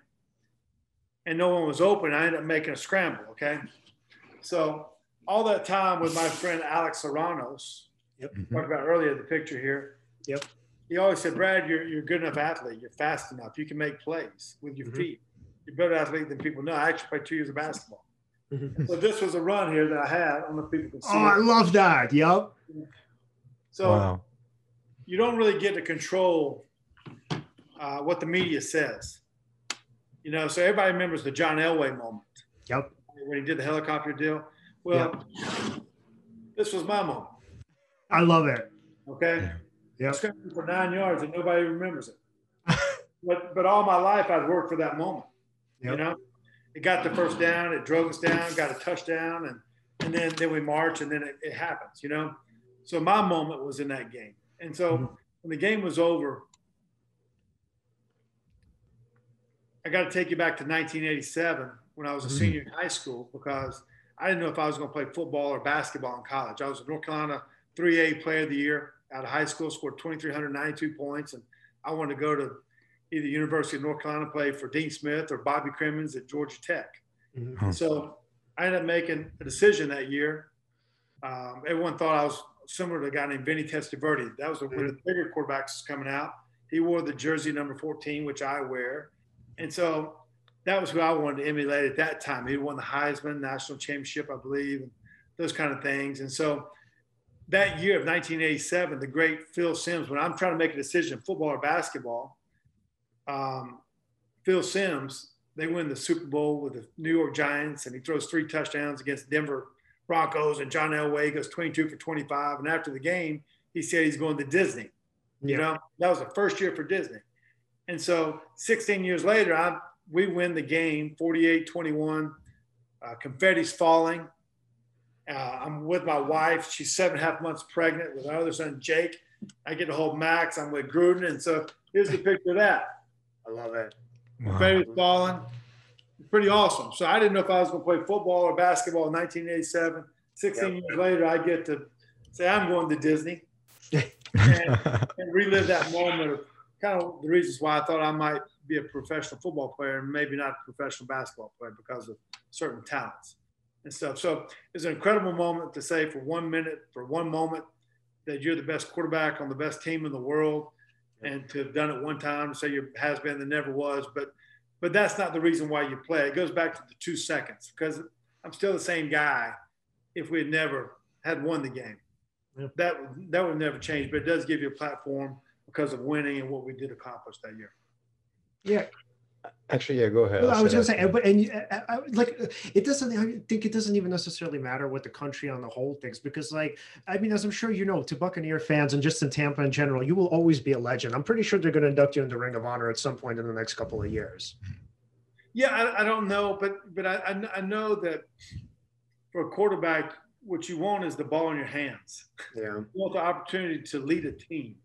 and no one was open. I ended up making a scramble. Okay. So all that time with my friend Alex Serranos, yep. Mm-hmm. talked about earlier the picture here. Yep. He always said, Brad, you're, you're a good enough athlete. You're fast enough. You can make plays with your mm-hmm. feet. You're a better athlete than people know. I actually played two years of basketball. Mm-hmm. so this was a run here that I had. I don't know if people can see. Oh, it. I love that. Yep. So wow. you don't really get to control uh, what the media says. You know, so everybody remembers the John Elway moment. Yep when he did the helicopter deal. Well, this was my moment. I love it. Okay. Yeah. For nine yards and nobody remembers it. *laughs* but but all my life I'd worked for that moment. Yep. You know, it got the first down, it drove us down, got a touchdown, and and then then we march, and then it, it happens. You know, so my moment was in that game, and so mm-hmm. when the game was over, I got to take you back to 1987 when I was a mm-hmm. senior in high school because I didn't know if I was going to play football or basketball in college. I was a North Carolina 3A player of the year out of high school, scored 2,392 points, and I wanted to go to either University of North Carolina play for Dean Smith or Bobby Cremins at Georgia Tech. Mm-hmm. So I ended up making a decision that year. Um, everyone thought I was similar to a guy named Vinny Testaverde. That was when the bigger quarterbacks was coming out. he wore the jersey number 14, which I wear. And so that was who I wanted to emulate at that time. He won the Heisman National Championship, I believe, and those kind of things. And so that year of 1987, the great Phil Simms, when I'm trying to make a decision, football or basketball, um, Phil Simms, they win the Super Bowl with the New York Giants, and he throws three touchdowns against Denver Broncos, and John Elway goes 22 for 25. And after the game, he said he's going to Disney. You know, that was the first year for Disney. And so 16 years later, I, we win the game 48 21. Uh, confetti's falling. Uh, I'm with my wife. She's seven and a half months pregnant with our other son, Jake. I get to hold Max. I'm with Gruden. And so here's the picture of that. I love it. Wow. Confetti's falling. Pretty awesome. So I didn't know if I was going to play football or basketball in 1987. 16 yep. years later, I get to say I'm going to Disney *laughs* and, and relive that moment of kind of the reasons why I thought I might be a professional football player and maybe not a professional basketball player because of certain talents and stuff. So it's an incredible moment to say for one minute, for one moment, that you're the best quarterback on the best team in the world, and to have done it one time to say you has been that never was. But but that's not the reason why you play. It goes back to the two seconds because I'm still the same guy if we had never had won the game. Yeah. That that would never change, but it does give you a platform because of winning and what we did accomplish that year. Yeah. Actually, yeah, go ahead. Well, I was going to say, but and I, I, like it doesn't. I think it doesn't even necessarily matter what the country on the whole thinks because, like, I mean, as I'm sure you know, to Buccaneer fans and just in Tampa in general, you will always be a legend. I'm pretty sure they're going to induct you into Ring of Honor at some point in the next couple of years. Yeah, I, I don't know, but but I, I know that for a quarterback, what you want is the ball in your hands. Yeah. You want the opportunity to lead a team.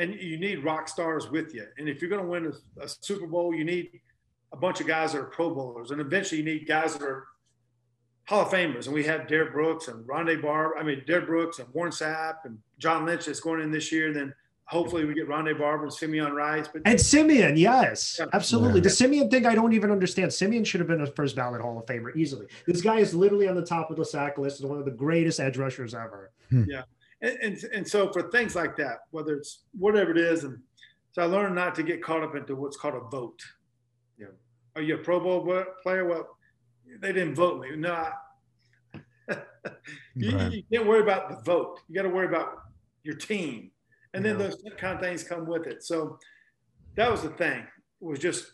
And you need rock stars with you. And if you're going to win a, a, Super Bowl, you need a bunch of guys that are Pro Bowlers. And eventually you need guys that are Hall of Famers. And we have Derrick Brooks and Rondé Barber, I mean, Derrick Brooks and Warren Sapp and John Lynch that's going in this year. And then hopefully we get Rondé Barber and Simeon Rice. But and Simeon, yes, yeah. absolutely. Yeah. The Simeon thing, I don't even understand. Simeon should have been a first ballot Hall of Famer easily. This guy is literally on the top of the sack list and one of the greatest edge rushers ever. Hmm. Yeah, and, and and so for things like that, whether it's whatever it is, and so I learned not to get caught up into what's called a vote. Yeah, are you a Pro Bowl player? Well, they didn't vote me. No. I, *laughs* you, right. you can't worry about the vote. You got to worry about your team and then those kind of things come with it. So that was the thing. It was just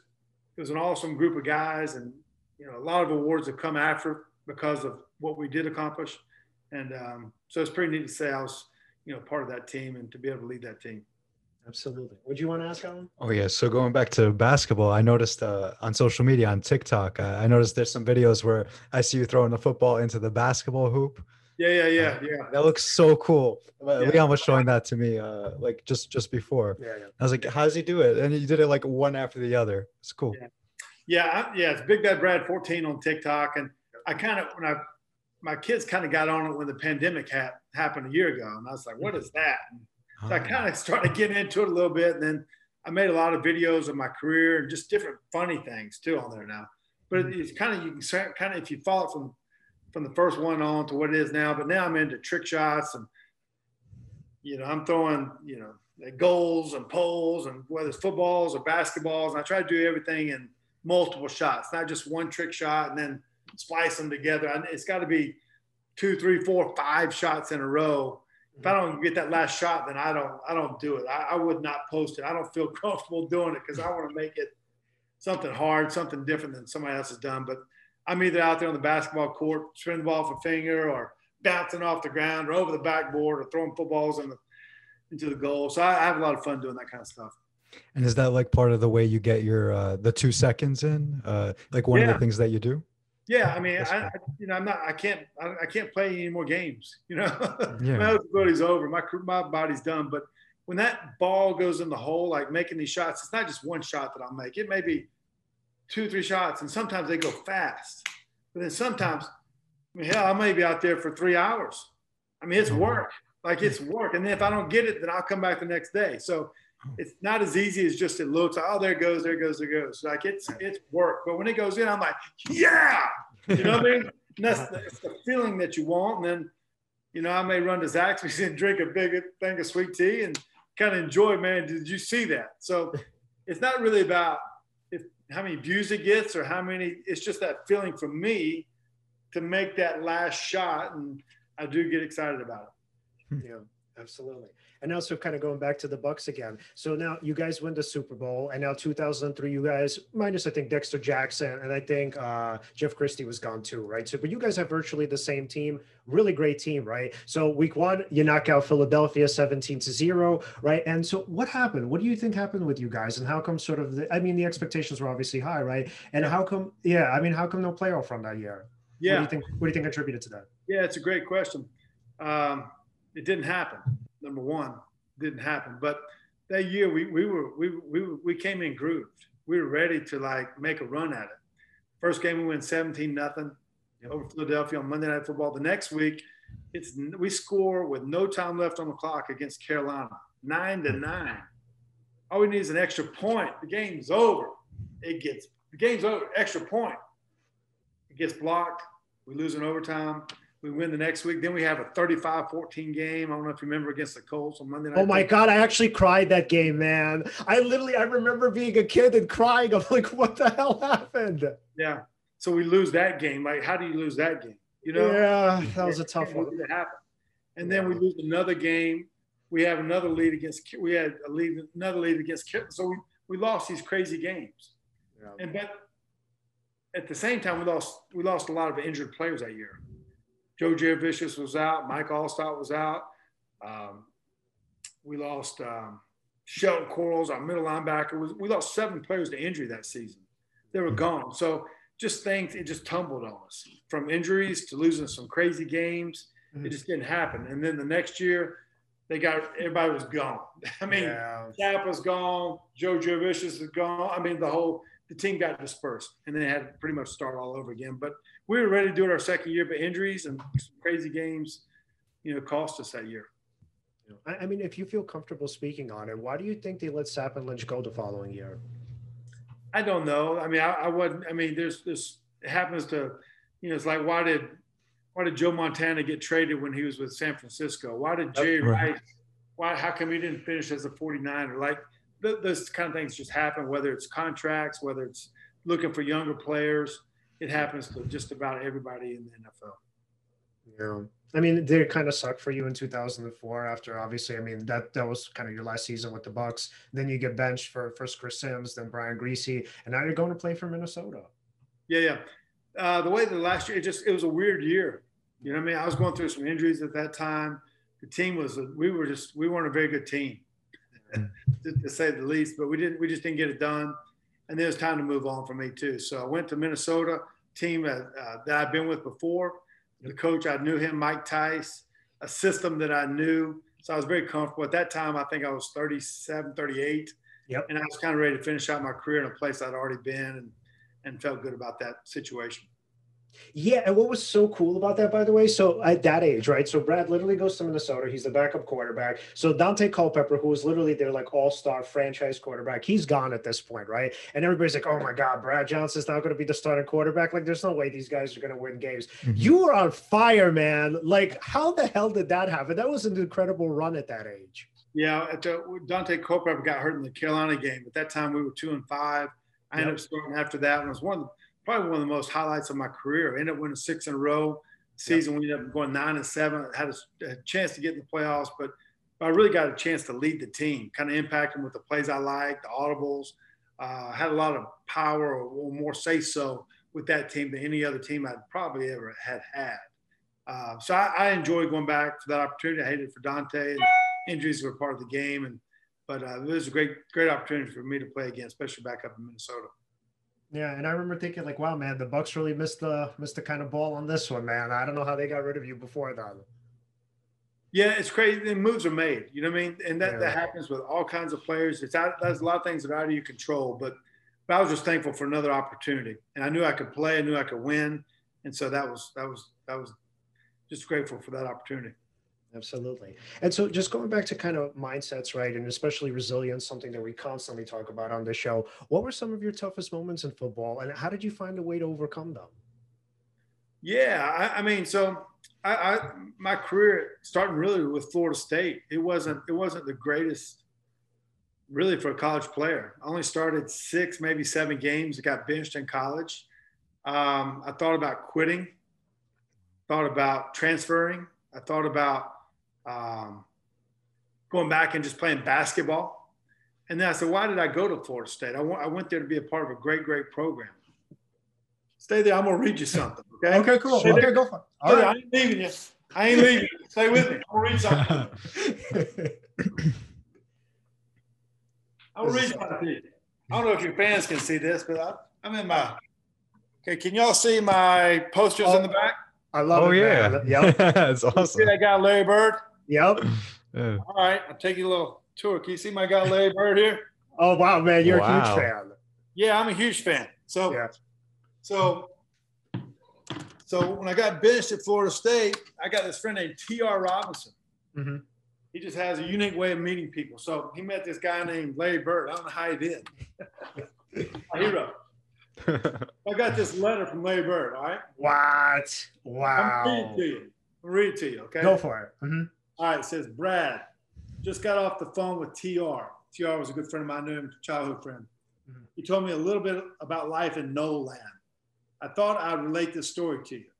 it was an awesome group of guys, and you know a lot of awards have come after because of what we did accomplish, and um, so it's pretty neat to say I was you know part of that team and to be able to lead that team. Absolutely. Would you want to ask Alan? Oh yeah. So going back to basketball, I noticed uh, on social media on TikTok, uh, I noticed there's some videos where I see you throwing the football into the basketball hoop. Yeah, yeah, yeah, yeah. That looks so cool. Yeah. Leon was showing that to me, uh, like just just before. Yeah, yeah. I was like, "How does he do it?" And he did it like one after the other. It's cool. Yeah, yeah, yeah. It's Big Bad Brad 14 on TikTok, and I kind of when I my kids kind of got on it when the pandemic ha- happened a year ago, and I was like, "What is that?" And so I ah. kind of started getting into it a little bit, and then I made a lot of videos of my career and just different funny things too on there now. But mm-hmm. it's kind of you can kind of if you follow it from from the first one on to what it is now. But now I'm into trick shots and, you know, I'm throwing, you know, goals and poles and whether it's footballs or basketballs. And I try to do everything in multiple shots, not just one trick shot and then splice them together. It's got to be two, three, four, five shots in a row. If I don't get that last shot, then I don't, I don't do it. I, I would not post it. I don't feel *laughs* comfortable doing it because I want to make it something hard, something different than somebody else has done. But I'm either out there on the basketball court, spinning the ball off a finger, or bouncing off the ground, or over the backboard, or throwing footballs in the, into the goal. So I, I have a lot of fun doing that kind of stuff. And is that like part of the way you get your uh, the two seconds in? Uh, like one yeah. of the things that you do? Yeah, I mean, I, I, you know, I'm not, I can't, I, I can't play any more games. *laughs* You know, yeah. my eligibility's over. My my body's done. But when that ball goes in the hole, like making these shots, it's not just one shot that I'll make. It may be two, three shots, and sometimes they go fast. But then sometimes, I mean, hell, I may be out there for three hours. I mean, it's oh, work. Like it's work. And then if I don't get it, then I'll come back the next day. So. It's not as easy as just it looks. Oh, there it goes, there it goes, there it goes. Like it's it's work. But when it goes in, I'm like, yeah. You know what I mean? And that's the, the feeling that you want. And then, you know, I may run to Zaxby's *laughs* and drink a big thing of sweet tea and kind of enjoy, man. Did you see that? So it's not really about if how many views it gets or how many. It's just that feeling for me to make that last shot, and I do get excited about it. Hmm. Yeah, absolutely. And also kind of going back to the Bucs again. So now you guys win the Super Bowl, and now 2003, you guys minus I think Dexter Jackson, and I think uh, Jeff Christie was gone too, right? So, but you guys have virtually the same team, really great team, right? So week one, you knock out Philadelphia 17 to zero, right? And so what happened? What do you think happened with you guys, and how come sort of? The, I mean, the expectations were obviously high, right? And how come? Yeah, I mean, how come no playoff run that year? Yeah. What do you think? What do you think contributed to that? Yeah, it's a great question. Um, it didn't happen number one, didn't happen. But that year we, we were we, we we came in grooved. We were ready to like make a run at it. First game we win 17 nothing over Philadelphia on Monday Night Football. The next week, it's we score with no time left on the clock against Carolina, nine to nine. All we need is an extra point. The game's over. It gets the game's over. Extra point. It gets blocked. We lose in overtime. We win the next week. Then we have a 35-14 game. I don't know if you remember against the Colts on Monday night. Oh my God, I actually cried that game, man. I literally I remember being a kid and crying. I'm like, what the hell happened? Yeah. So we lose that game. Like, how do you lose that game? You know? Yeah, that was a tough one. To happen. And then we lose another game. We have another lead against. We had a lead, another lead against. So we, we lost these crazy games. Yeah. And but at the same time, we lost we lost a lot of injured players that year. Joe Jurevicius was out. Mike Alstott was out. Um, we lost um, Shelton Quarles, our middle linebacker. We lost seven players to injury that season. They were gone. So just things, it just tumbled on us from injuries to losing some crazy games. Mm-hmm. It just didn't happen. And then the next year, they got everybody was gone. *laughs* I mean, yeah. Cap was gone. Joe Jurevicius was gone. I mean, the whole the team got dispersed, and they had to pretty much start all over again. But we were ready to do it our second year, but injuries and crazy games, you know, cost us that year. I mean, if you feel comfortable speaking on it, why do you think they let Sapp and Lynch go the following year? I don't know. I mean, I, I wasn't. I mean, there's this. It happens to, you know, it's like why did why did Joe Montana get traded when he was with San Francisco? Why did Jay right. Rice? Why? How come he didn't finish as a 49er? Like th- those kind of things just happen. Whether it's contracts, whether it's looking for younger players it happens to just about everybody in the NFL. Yeah. I mean, did it kind of suck for you in 2004 after obviously, I mean, that that was kind of your last season with the Bucs. Then you get benched for first Chris Sims, then Brian Griese, and now you're going to play for Minnesota. Yeah, yeah. Uh, the way the last year, it just it was a weird year. You know what I mean? I was going through some injuries at that time. The team was we were just we weren't a very good team, to, to say the least. But we didn't we just didn't get it done and then it was time to move on for me too. So I went to Minnesota, team that, uh, that I've been with before. The coach, I knew him, Mike Tice, a system that I knew. So I was very comfortable. At that time, I think I was 37, 38. Yep. And I was kind of ready to finish out my career in a place I'd already been and, and felt good about that situation. Yeah, and what was so cool about that, by the way? So at that age, right? So Brad literally goes to Minnesota. He's the backup quarterback. So Daunte Culpepper, who was literally their like all-star franchise quarterback, he's gone at this point, right? And everybody's like, "Oh my God, Brad Johnson's not going to be the starting quarterback." Like, there's no way these guys are going to win games. Mm-hmm. You were on fire, man. Like, how the hell did that happen? That was an incredible run at that age. Yeah, at the, Daunte Culpepper got hurt in the Carolina game. At that time, we were two and five. I yep. ended up starting after that, and it was one of the probably one of the most highlights of my career. Ended up winning six in a row. Season yep. we ended up going nine and seven. Had a, a, chance to get in the playoffs, but, but I really got a chance to lead the team, kind of impact them with the plays I liked, the audibles. Uh, had a lot of power or, or more say so with that team than any other team I'd probably ever had had. Uh, so I, I enjoyed going back for that opportunity. I hated for Daunte and injuries were part of the game, and but uh, it was a great great opportunity for me to play again, especially back up in Minnesota. Yeah, and I remember thinking like, wow, man, the Bucs really missed the missed the kind of ball on this one, man. I don't know how they got rid of you before that. Yeah, it's crazy. The moves are made. You know what I mean? And that, yeah. that happens with all kinds of players. It's out. There's a lot of things that are out of your control. But, but I was just thankful for another opportunity, and I knew I could play. I knew I could win, and so that was that was that was just grateful for that opportunity. Absolutely. And so just going back to kind of mindsets, right? And especially resilience, something that we constantly talk about on the show. What were some of your toughest moments in football and how did you find a way to overcome them? Yeah, I, I mean, so I, I, my career starting really with Florida State. It wasn't it wasn't the greatest really for a college player. I only started six, maybe seven games. Got benched in college. Um, I thought about quitting, thought about transferring. I thought about um, going back and just playing basketball. And then I said, why did I go to Florida State? I, w- I went there to be a part of a great, great program. Stay there. I'm going to read you something. Okay. Okay, cool. Stay Okay, there. go for it. All All right. I ain't leaving you. I ain't leaving you. Stay with me. I'm going to read something. I'll read something to you. I don't know if your fans can see this, but I, I'm in my. Okay, can y'all see my posters in the back? I love Oh it. yeah, man. Yep. *laughs* that's You see awesome. that guy Larry Bird? Yep. *laughs* Yeah. All right, I'll take you a little tour. Can you see my guy *laughs* Larry Bird here? Oh wow, man, you're a huge fan. Yeah, I'm a huge fan. So, Yeah. so, so when I got benched at Florida State, I got this friend named T.R. Robinson. Mhm. He just has a unique way of meeting people. So he met this guy named Larry Bird. I don't know how he did. *laughs* My hero. I got this letter from Larry Bird. All right. What? Wow. I'm Wow. gonna read it to you. I'm gonna read it to you. Okay. Go for it. Mhm. All right, it says Brad just got off the phone with TR. TR was a good friend of mine, I knew him, childhood friend. Mhm. He told me a little bit about life in no land. I thought I'd relate this story to you.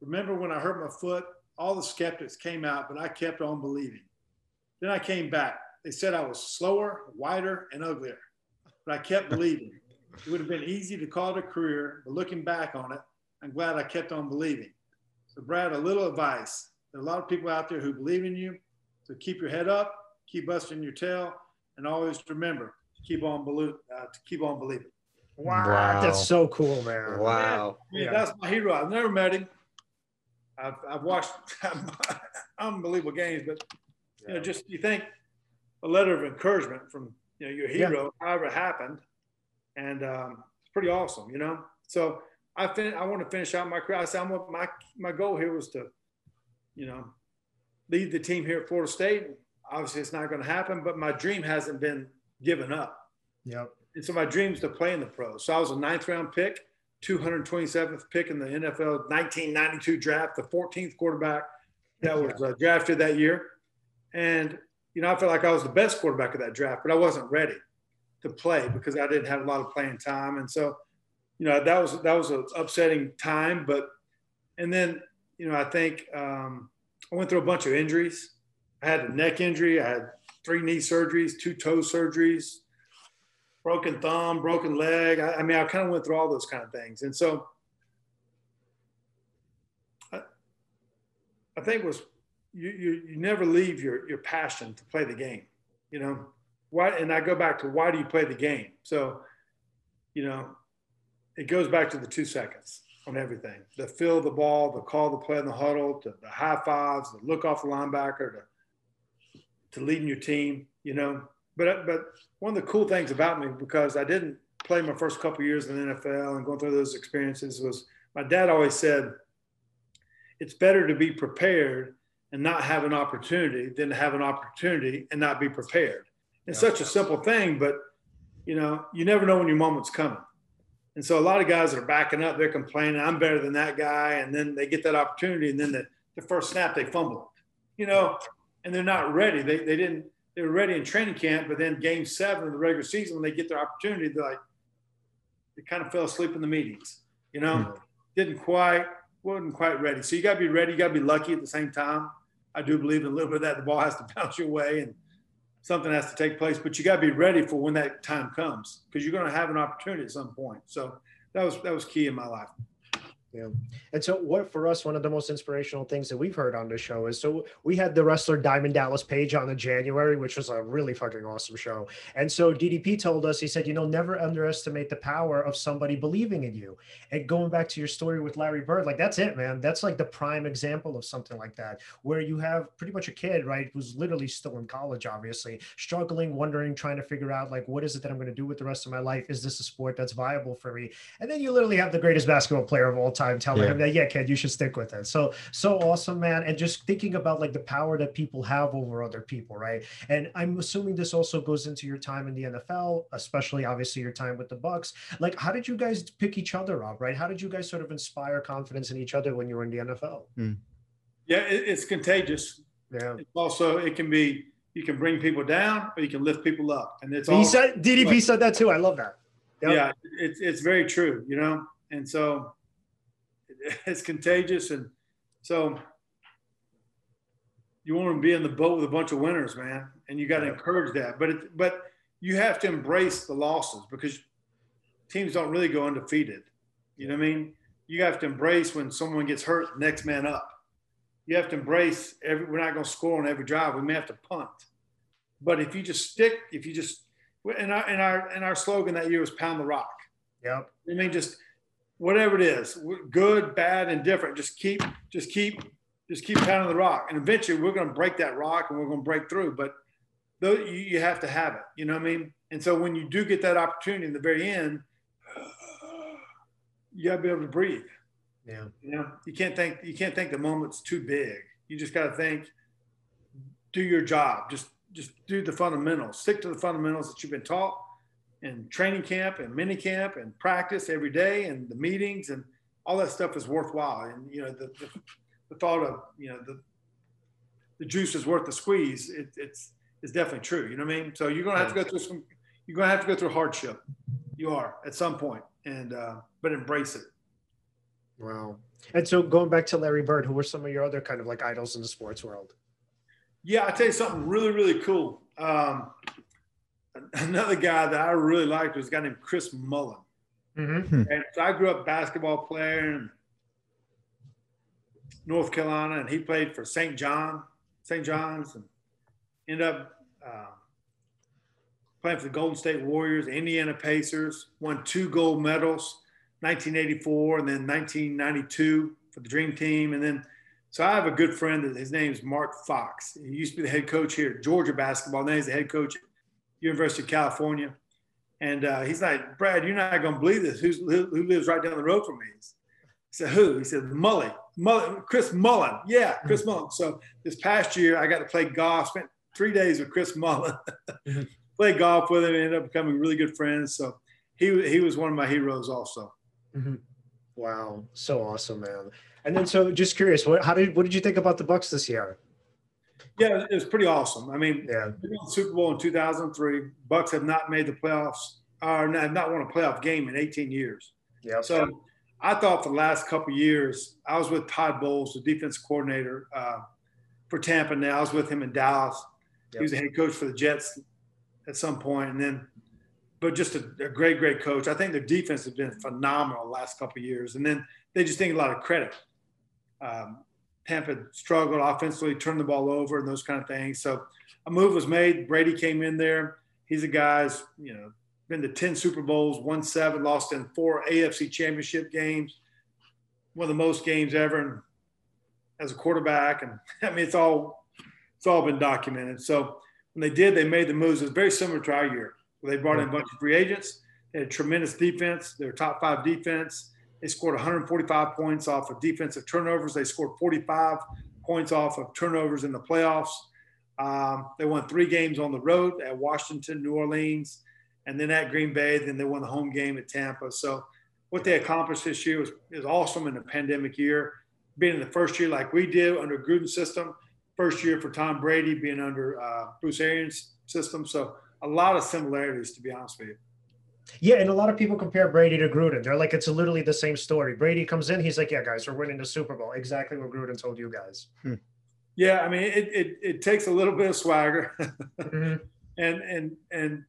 Remember when I hurt my foot, all the skeptics came out, but I kept on believing. Then I came back. They said I was slower, wider, and uglier, but I kept believing. It would have been easy to call it a career, but looking back on it, I'm glad I kept on believing. So, Brad, a little advice. There are a lot of people out there who believe in you. So keep your head up, keep busting your tail, and always remember to keep on believe, uh, to keep on believing. Wow. Wow. That's so cool, man. Wow. Yeah, Yeah. that's my hero. I've never met him. I've, I've watched *laughs* unbelievable games, but you know, just you think a letter of encouragement from you know your Yeah. hero, however it happened, and um, it's pretty awesome, you know. So I fin- I want to finish out my career. I said I'm, my my goal here was to, you know, lead the team here at Florida State. Obviously, it's not going to happen, but my dream hasn't been given up. Yep. And so my dream is to play in the pros. So I was a ninth round pick, 227th pick in the NFL 1992 draft, the 14th quarterback that was uh, drafted that year. And, you know, I felt like I was the best quarterback of that draft, but I wasn't ready to play because I didn't have a lot of playing time. And so, you know, that was, that was an upsetting time. But, and then, you know, I think um, I went through a bunch of injuries. I had a neck injury. I had three knee surgeries, two toe surgeries, broken thumb, broken leg. I, I mean, I kind of went through all those kind of things. And so I, I think it was you, you, you never leave your, your passion to play the game, you know, why, and I go back to why do you play the game? So, you know, it goes back to the two seconds on everything, the feel the ball, the call the play in the huddle, to the high fives, the look off the linebacker, to, to leading your team, you know, but, uh, but one of the cool things about me because I didn't play my first couple years in the NFL and going through those experiences was my dad always said it's better to be prepared and not have an opportunity than to have an opportunity and not be prepared. It's such a simple thing, but you know, you never know when your moment's coming. And so a lot of guys that are backing up, they're complaining, I'm better than that guy. And then they get that opportunity. And then the, the first snap, they fumble you know, and they're not ready. They, they didn't, they were ready in training camp, but then game seven of the regular season, when they get their opportunity, they're like, they kind of fell asleep in the meetings, you know, hmm. didn't quite, wasn't quite ready. So you got to be ready. You got to be lucky at the same time. I do believe in a little bit of that. The ball has to *laughs* bounce your way and something has to take place, but you got to be ready for when that time comes because you're going to have an opportunity at some point. So that was, that was key in my life. Yeah. And so what for us, one of the most inspirational things that we've heard on the show is so we had the wrestler Diamond Dallas Page on in January, which was a really fucking awesome show. And so DDP told us, he said, you know, never underestimate the power of somebody believing in you. And going back to your story with Larry Bird, like that's it, man. That's like the prime example of something like that, where you have pretty much a kid, right, who's literally still in college, obviously, struggling, wondering, trying to figure out like what is it that I'm going to do with the rest of my life? Is this a sport that's viable for me? And then you literally have the greatest basketball player of all time telling Yeah. him that, yeah, kid, you should stick with it. So, so awesome, man. And just thinking about like the power that people have over other people, right? And I'm assuming this also goes into your time in the NFL, especially obviously your time with the Bucs. Like, how did you guys pick each other up, right? How did you guys sort of inspire confidence in each other when you were in the NFL? Hmm. Yeah, it, it's contagious. Yeah. It's also, it can be you can bring people down or you can lift people up. And it's he all said DDP said that too. I love that. Yep. Yeah, it's it's very true, you know. And so *laughs* it's contagious and so you want to be in the boat with a bunch of winners, man, and you got to encourage that. But it, but you have to embrace the losses because teams don't really go undefeated. You know what I mean? You have to embrace when someone gets hurt, next man up. You have to embrace every. We're not going to score on every drive. We may have to punt. But if you just stick, if you just, and our and our and our slogan that year was pound the rock. Yep. I mean, just whatever it is, good, bad, and different. Just keep, just keep, just keep pounding the rock, and eventually we're going to break that rock and we're going to break through. But though you, you have to have it, you know what I mean? And so when you do get that opportunity in the very end, *sighs* you got to be able to breathe. Yeah. You know, you can't think you can't think the moment's too big. You just got to think, do your job. Just just do the fundamentals. Stick to the fundamentals that you've been taught in training camp and mini camp and practice every day and the meetings and all that stuff is worthwhile. And you know, the, the, the thought of you know the the juice is worth the squeeze. It, it's it's definitely true. You know what I mean? So you're gonna have to go through some. You're gonna have to go through hardship. You are at some point, and uh, but embrace it. Wow. And so going back to Larry Bird, who were some of your other kind of like idols in the sports world? Yeah, I'll tell you something really, really cool. Um, another guy that I really liked was a guy named Chris Mullin. Mm-hmm. And so I grew up basketball player in North Carolina, and he played for St. John, St. John's, and ended up uh, playing for the Golden State Warriors, Indiana Pacers, won two gold medals 1984 and then 1992 for the Dream Team. And then, so I have a good friend that his name is Mark Fox. He used to be the head coach here at Georgia basketball. Now he's the head coach at University of California. And uh, he's like, Brad, you're not going to believe this. Who's, who, lives right down the road from me? He said, who? He said, Mully, Mully Chris Mullin. Yeah, Chris Mullin. So this past year, I got to play golf. Spent three days with Chris Mullin. *laughs* Played golf with him. Ended up becoming really good friends. So he, he was one of my heroes also. Mm-hmm. Wow, so awesome, man. And then, so just curious, what how did what did you think about the Bucs this year? Yeah, it was pretty awesome. I mean, yeah, Super Bowl in 2003. Bucs have not made the playoffs, or have not won a playoff game in 18 years. Yeah. So I thought for the last couple years, I was with Todd Bowles, the defense coordinator uh, for Tampa. Now I was with him in Dallas. Yep. He was the head coach for the Jets at some point, and then but just a, a, great, great coach. I think their defense has been phenomenal the last couple of years, and then they just think a lot of credit. Um, Tampa struggled offensively, turned the ball over, and those kind of things. So a move was made. Brady came in there. He's a guy's, you know, been to ten Super Bowls, won seven, lost in four AFC Championship games, one of the most games ever as a quarterback. And *laughs* I mean, it's all it's all been documented. So when they did, they made the moves. It was very similar to our year they brought in a bunch of free agents. They had a tremendous defense. They were top five defense. They scored 145 points off of defensive turnovers. They scored 45 points off of turnovers in the playoffs. Um, they won three games on the road at Washington, New Orleans, and then at Green Bay. Then they won the home game at Tampa. So what they accomplished this year was, was awesome in a pandemic year. Being in the first year like we did under Gruden's system, first year for Tom Brady being under uh, Bruce Arians' system. So a lot of similarities, to be honest with you. Yeah, and a lot of people compare Brady to Gruden. They're like, it's literally the same story. Brady comes in, he's like, yeah, guys, we're winning the Super Bowl. Exactly what Gruden told you guys. Hmm. Yeah, I mean, it, it, it takes a little bit of swagger, mm-hmm. *laughs* and and and,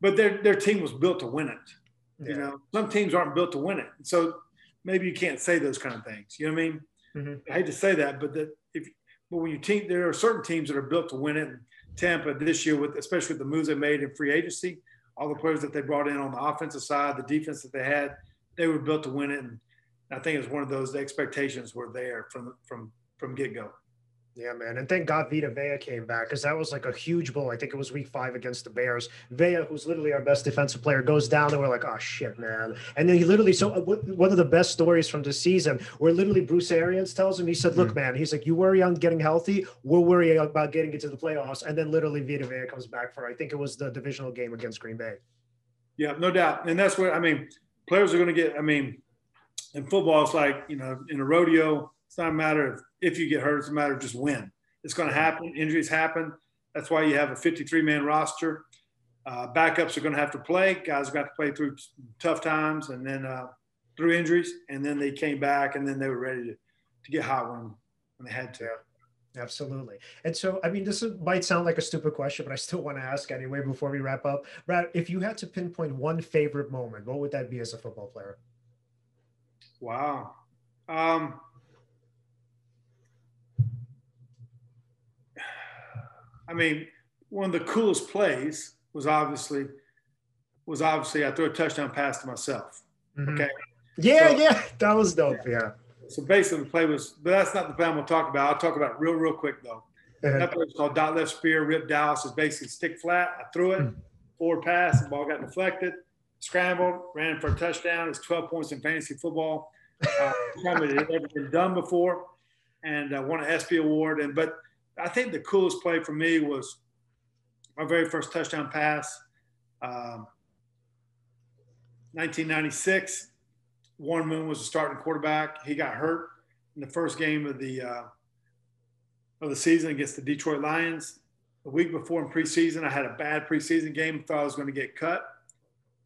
but their their team was built to win it. Yeah. You know, some teams aren't built to win it, so maybe you can't say those kind of things. You know what I mean? Mm-hmm. I hate to say that, but that if but when you team, there are certain teams that are built to win it. And Tampa this year, with especially with the moves they made in free agency, all the players that they brought in on the offensive side, the defense that they had, they were built to win it. And I think it was one of those expectations were there from from from get go. Yeah, man. And thank God Vita Vea came back because that was like a huge blow. I think it was week five against the Bears. Vea, who's literally our best defensive player, goes down and we're like, oh, shit, man. And then he literally, so uh, one of the best stories from the season where literally Bruce Arians tells him, he said, look, mm. man, he's like, you worry on getting healthy. We'll worry about getting into the playoffs. And then literally Vita Vea comes back for, I think it was the divisional game against Green Bay. Yeah, no doubt. And that's what, I mean, players are going to get, I mean, in football, it's like, you know, in a rodeo, it's not a matter of if you get hurt, it's a matter of just win it's going to happen. Injuries happen. That's why you have a 53 man roster. Uh, backups are going to have to play. Guys got to play through tough times and then uh, through injuries. And then they came back and then they were ready to, to get hot when, when they had to. Absolutely. And so, I mean, this might sound like a stupid question, but I still want to ask anyway before we wrap up. Brad, if you had to pinpoint one favorite moment, what would that be as a football player? Wow. Um, I mean, one of the coolest plays was obviously was obviously I threw a touchdown pass to myself. Mm-hmm. Okay. Yeah, so, yeah, *laughs* that was dope. Yeah. So basically, the play was, but that's not the play I'm going to talk about. I'll talk about it real, real quick though. Uh-huh. That play was called dot left spear, rip Dallas. Is basically stick flat. I threw it, mm-hmm. forward pass, the ball got deflected, scrambled, ran for a touchdown. It's 12 points in fantasy football. Uh, *laughs* it had never been done before, and I won an ESPY award. And but I think the coolest play for me was my very first touchdown pass, um, 1996. Warren Moon was the starting quarterback. He got hurt in the first game of the uh, of the season against the Detroit Lions. A week before in preseason, I had a bad preseason game. Thought I was going to get cut,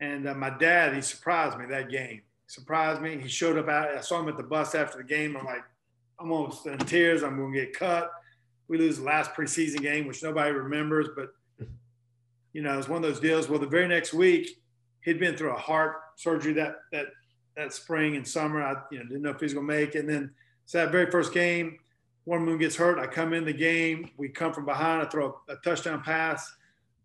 and uh, my dad he surprised me that game. Surprised me. He showed up out. I saw him at the bus after the game. I'm like, I'm almost in tears. I'm going to get cut. We lose the last preseason game, which nobody remembers, but you know, it's one of those deals. Well, the very next week, he'd been through a heart surgery that that that spring and summer. I you know didn't know if he was gonna make. And then so that very first game, Warren Moon gets hurt. I come in the game. We come from behind. I throw a, a touchdown pass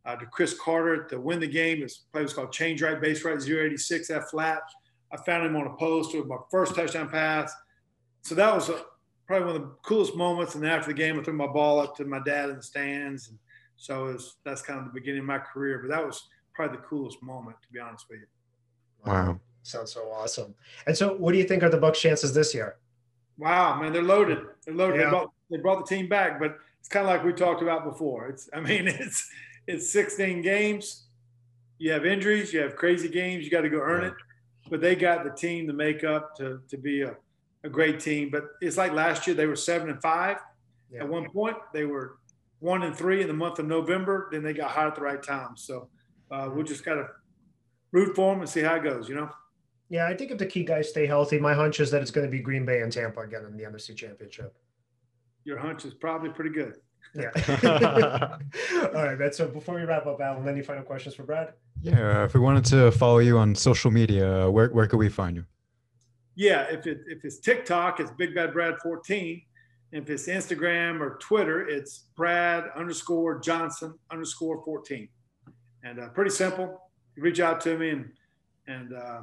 uh, to Cris Carter to win the game. This play was called change right, base right, 086, that flat. I found him on a post with my first touchdown pass. So that was a, probably one of the coolest moments. And then after the game, I threw my ball up to my dad in the stands. And so was, that's kind of the beginning of my career. But that was probably the coolest moment, to be honest with you. Wow. Sounds so awesome. And so, what do you think are the Bucs' chances this year? Wow, man, they're loaded. They're loaded. Yeah. They, brought, they brought the team back, but it's kind of like we talked about before. It's, I mean, *laughs* it's it's 16 games. You have injuries, you have crazy games. You got to go earn it. But they got the team to make up to to be a, a great team. But it's like last year they were seven and five. Yeah. At one point they were one and three in the month of November. Then they got hot at the right time. So uh, we'll just got to root for them and see how it goes. You know. Yeah, I think if the key guys stay healthy, my hunch is that it's going to be Green Bay and Tampa again in the NFC Championship. Your hunch is probably pretty good. Yeah. *laughs* *laughs* All right, man. So before we wrap up, Alan, any final questions for Brad? Yeah, if we wanted to follow you on social media, where where could we find you? Yeah, if it if it's TikTok, it's Big Bad Brad 14. If it's Instagram or Twitter, it's Brad underscore Johnson underscore 14. And uh, pretty simple. You reach out to me and and uh,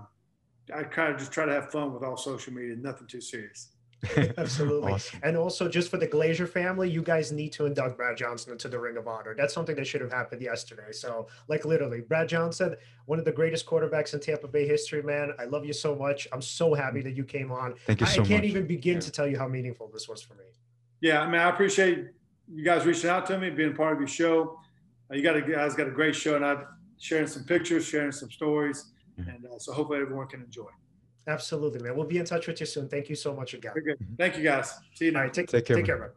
I kind of just try to have fun with all social media, nothing too serious. *laughs* Absolutely. Awesome. And also, just for the Glazer family, you guys need to induct Brad Johnson into the Ring of Honor. That's something that should have happened yesterday. So, like, literally, Brad Johnson, one of the greatest quarterbacks in Tampa Bay history, man. I love you so much. I'm so happy that you came on. Thank you so much. I can't much. even begin yeah. to tell you how meaningful this was for me. Yeah, I mean, I appreciate you guys reaching out to me, being part of your show. Uh, you got a guys got a great show, and I'm sharing some pictures, sharing some stories and uh, so hopefully everyone can enjoy. Absolutely, man. We'll be in touch with you soon. Thank you so much again. Very good. Thank you, guys. See you now. take, take care. Take care, man.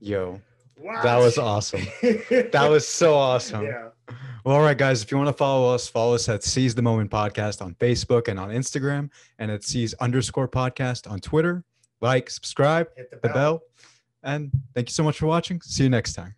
Yo, what? that was awesome. that was so *laughs* awesome. Yeah. Well, all right, guys. If you want to follow us, follow us at Seize the Moment Podcast on Facebook and on Instagram, and at Seize underscore Podcast on Twitter. Like, subscribe, hit the bell. the bell. And thank you so much for watching. See you next time.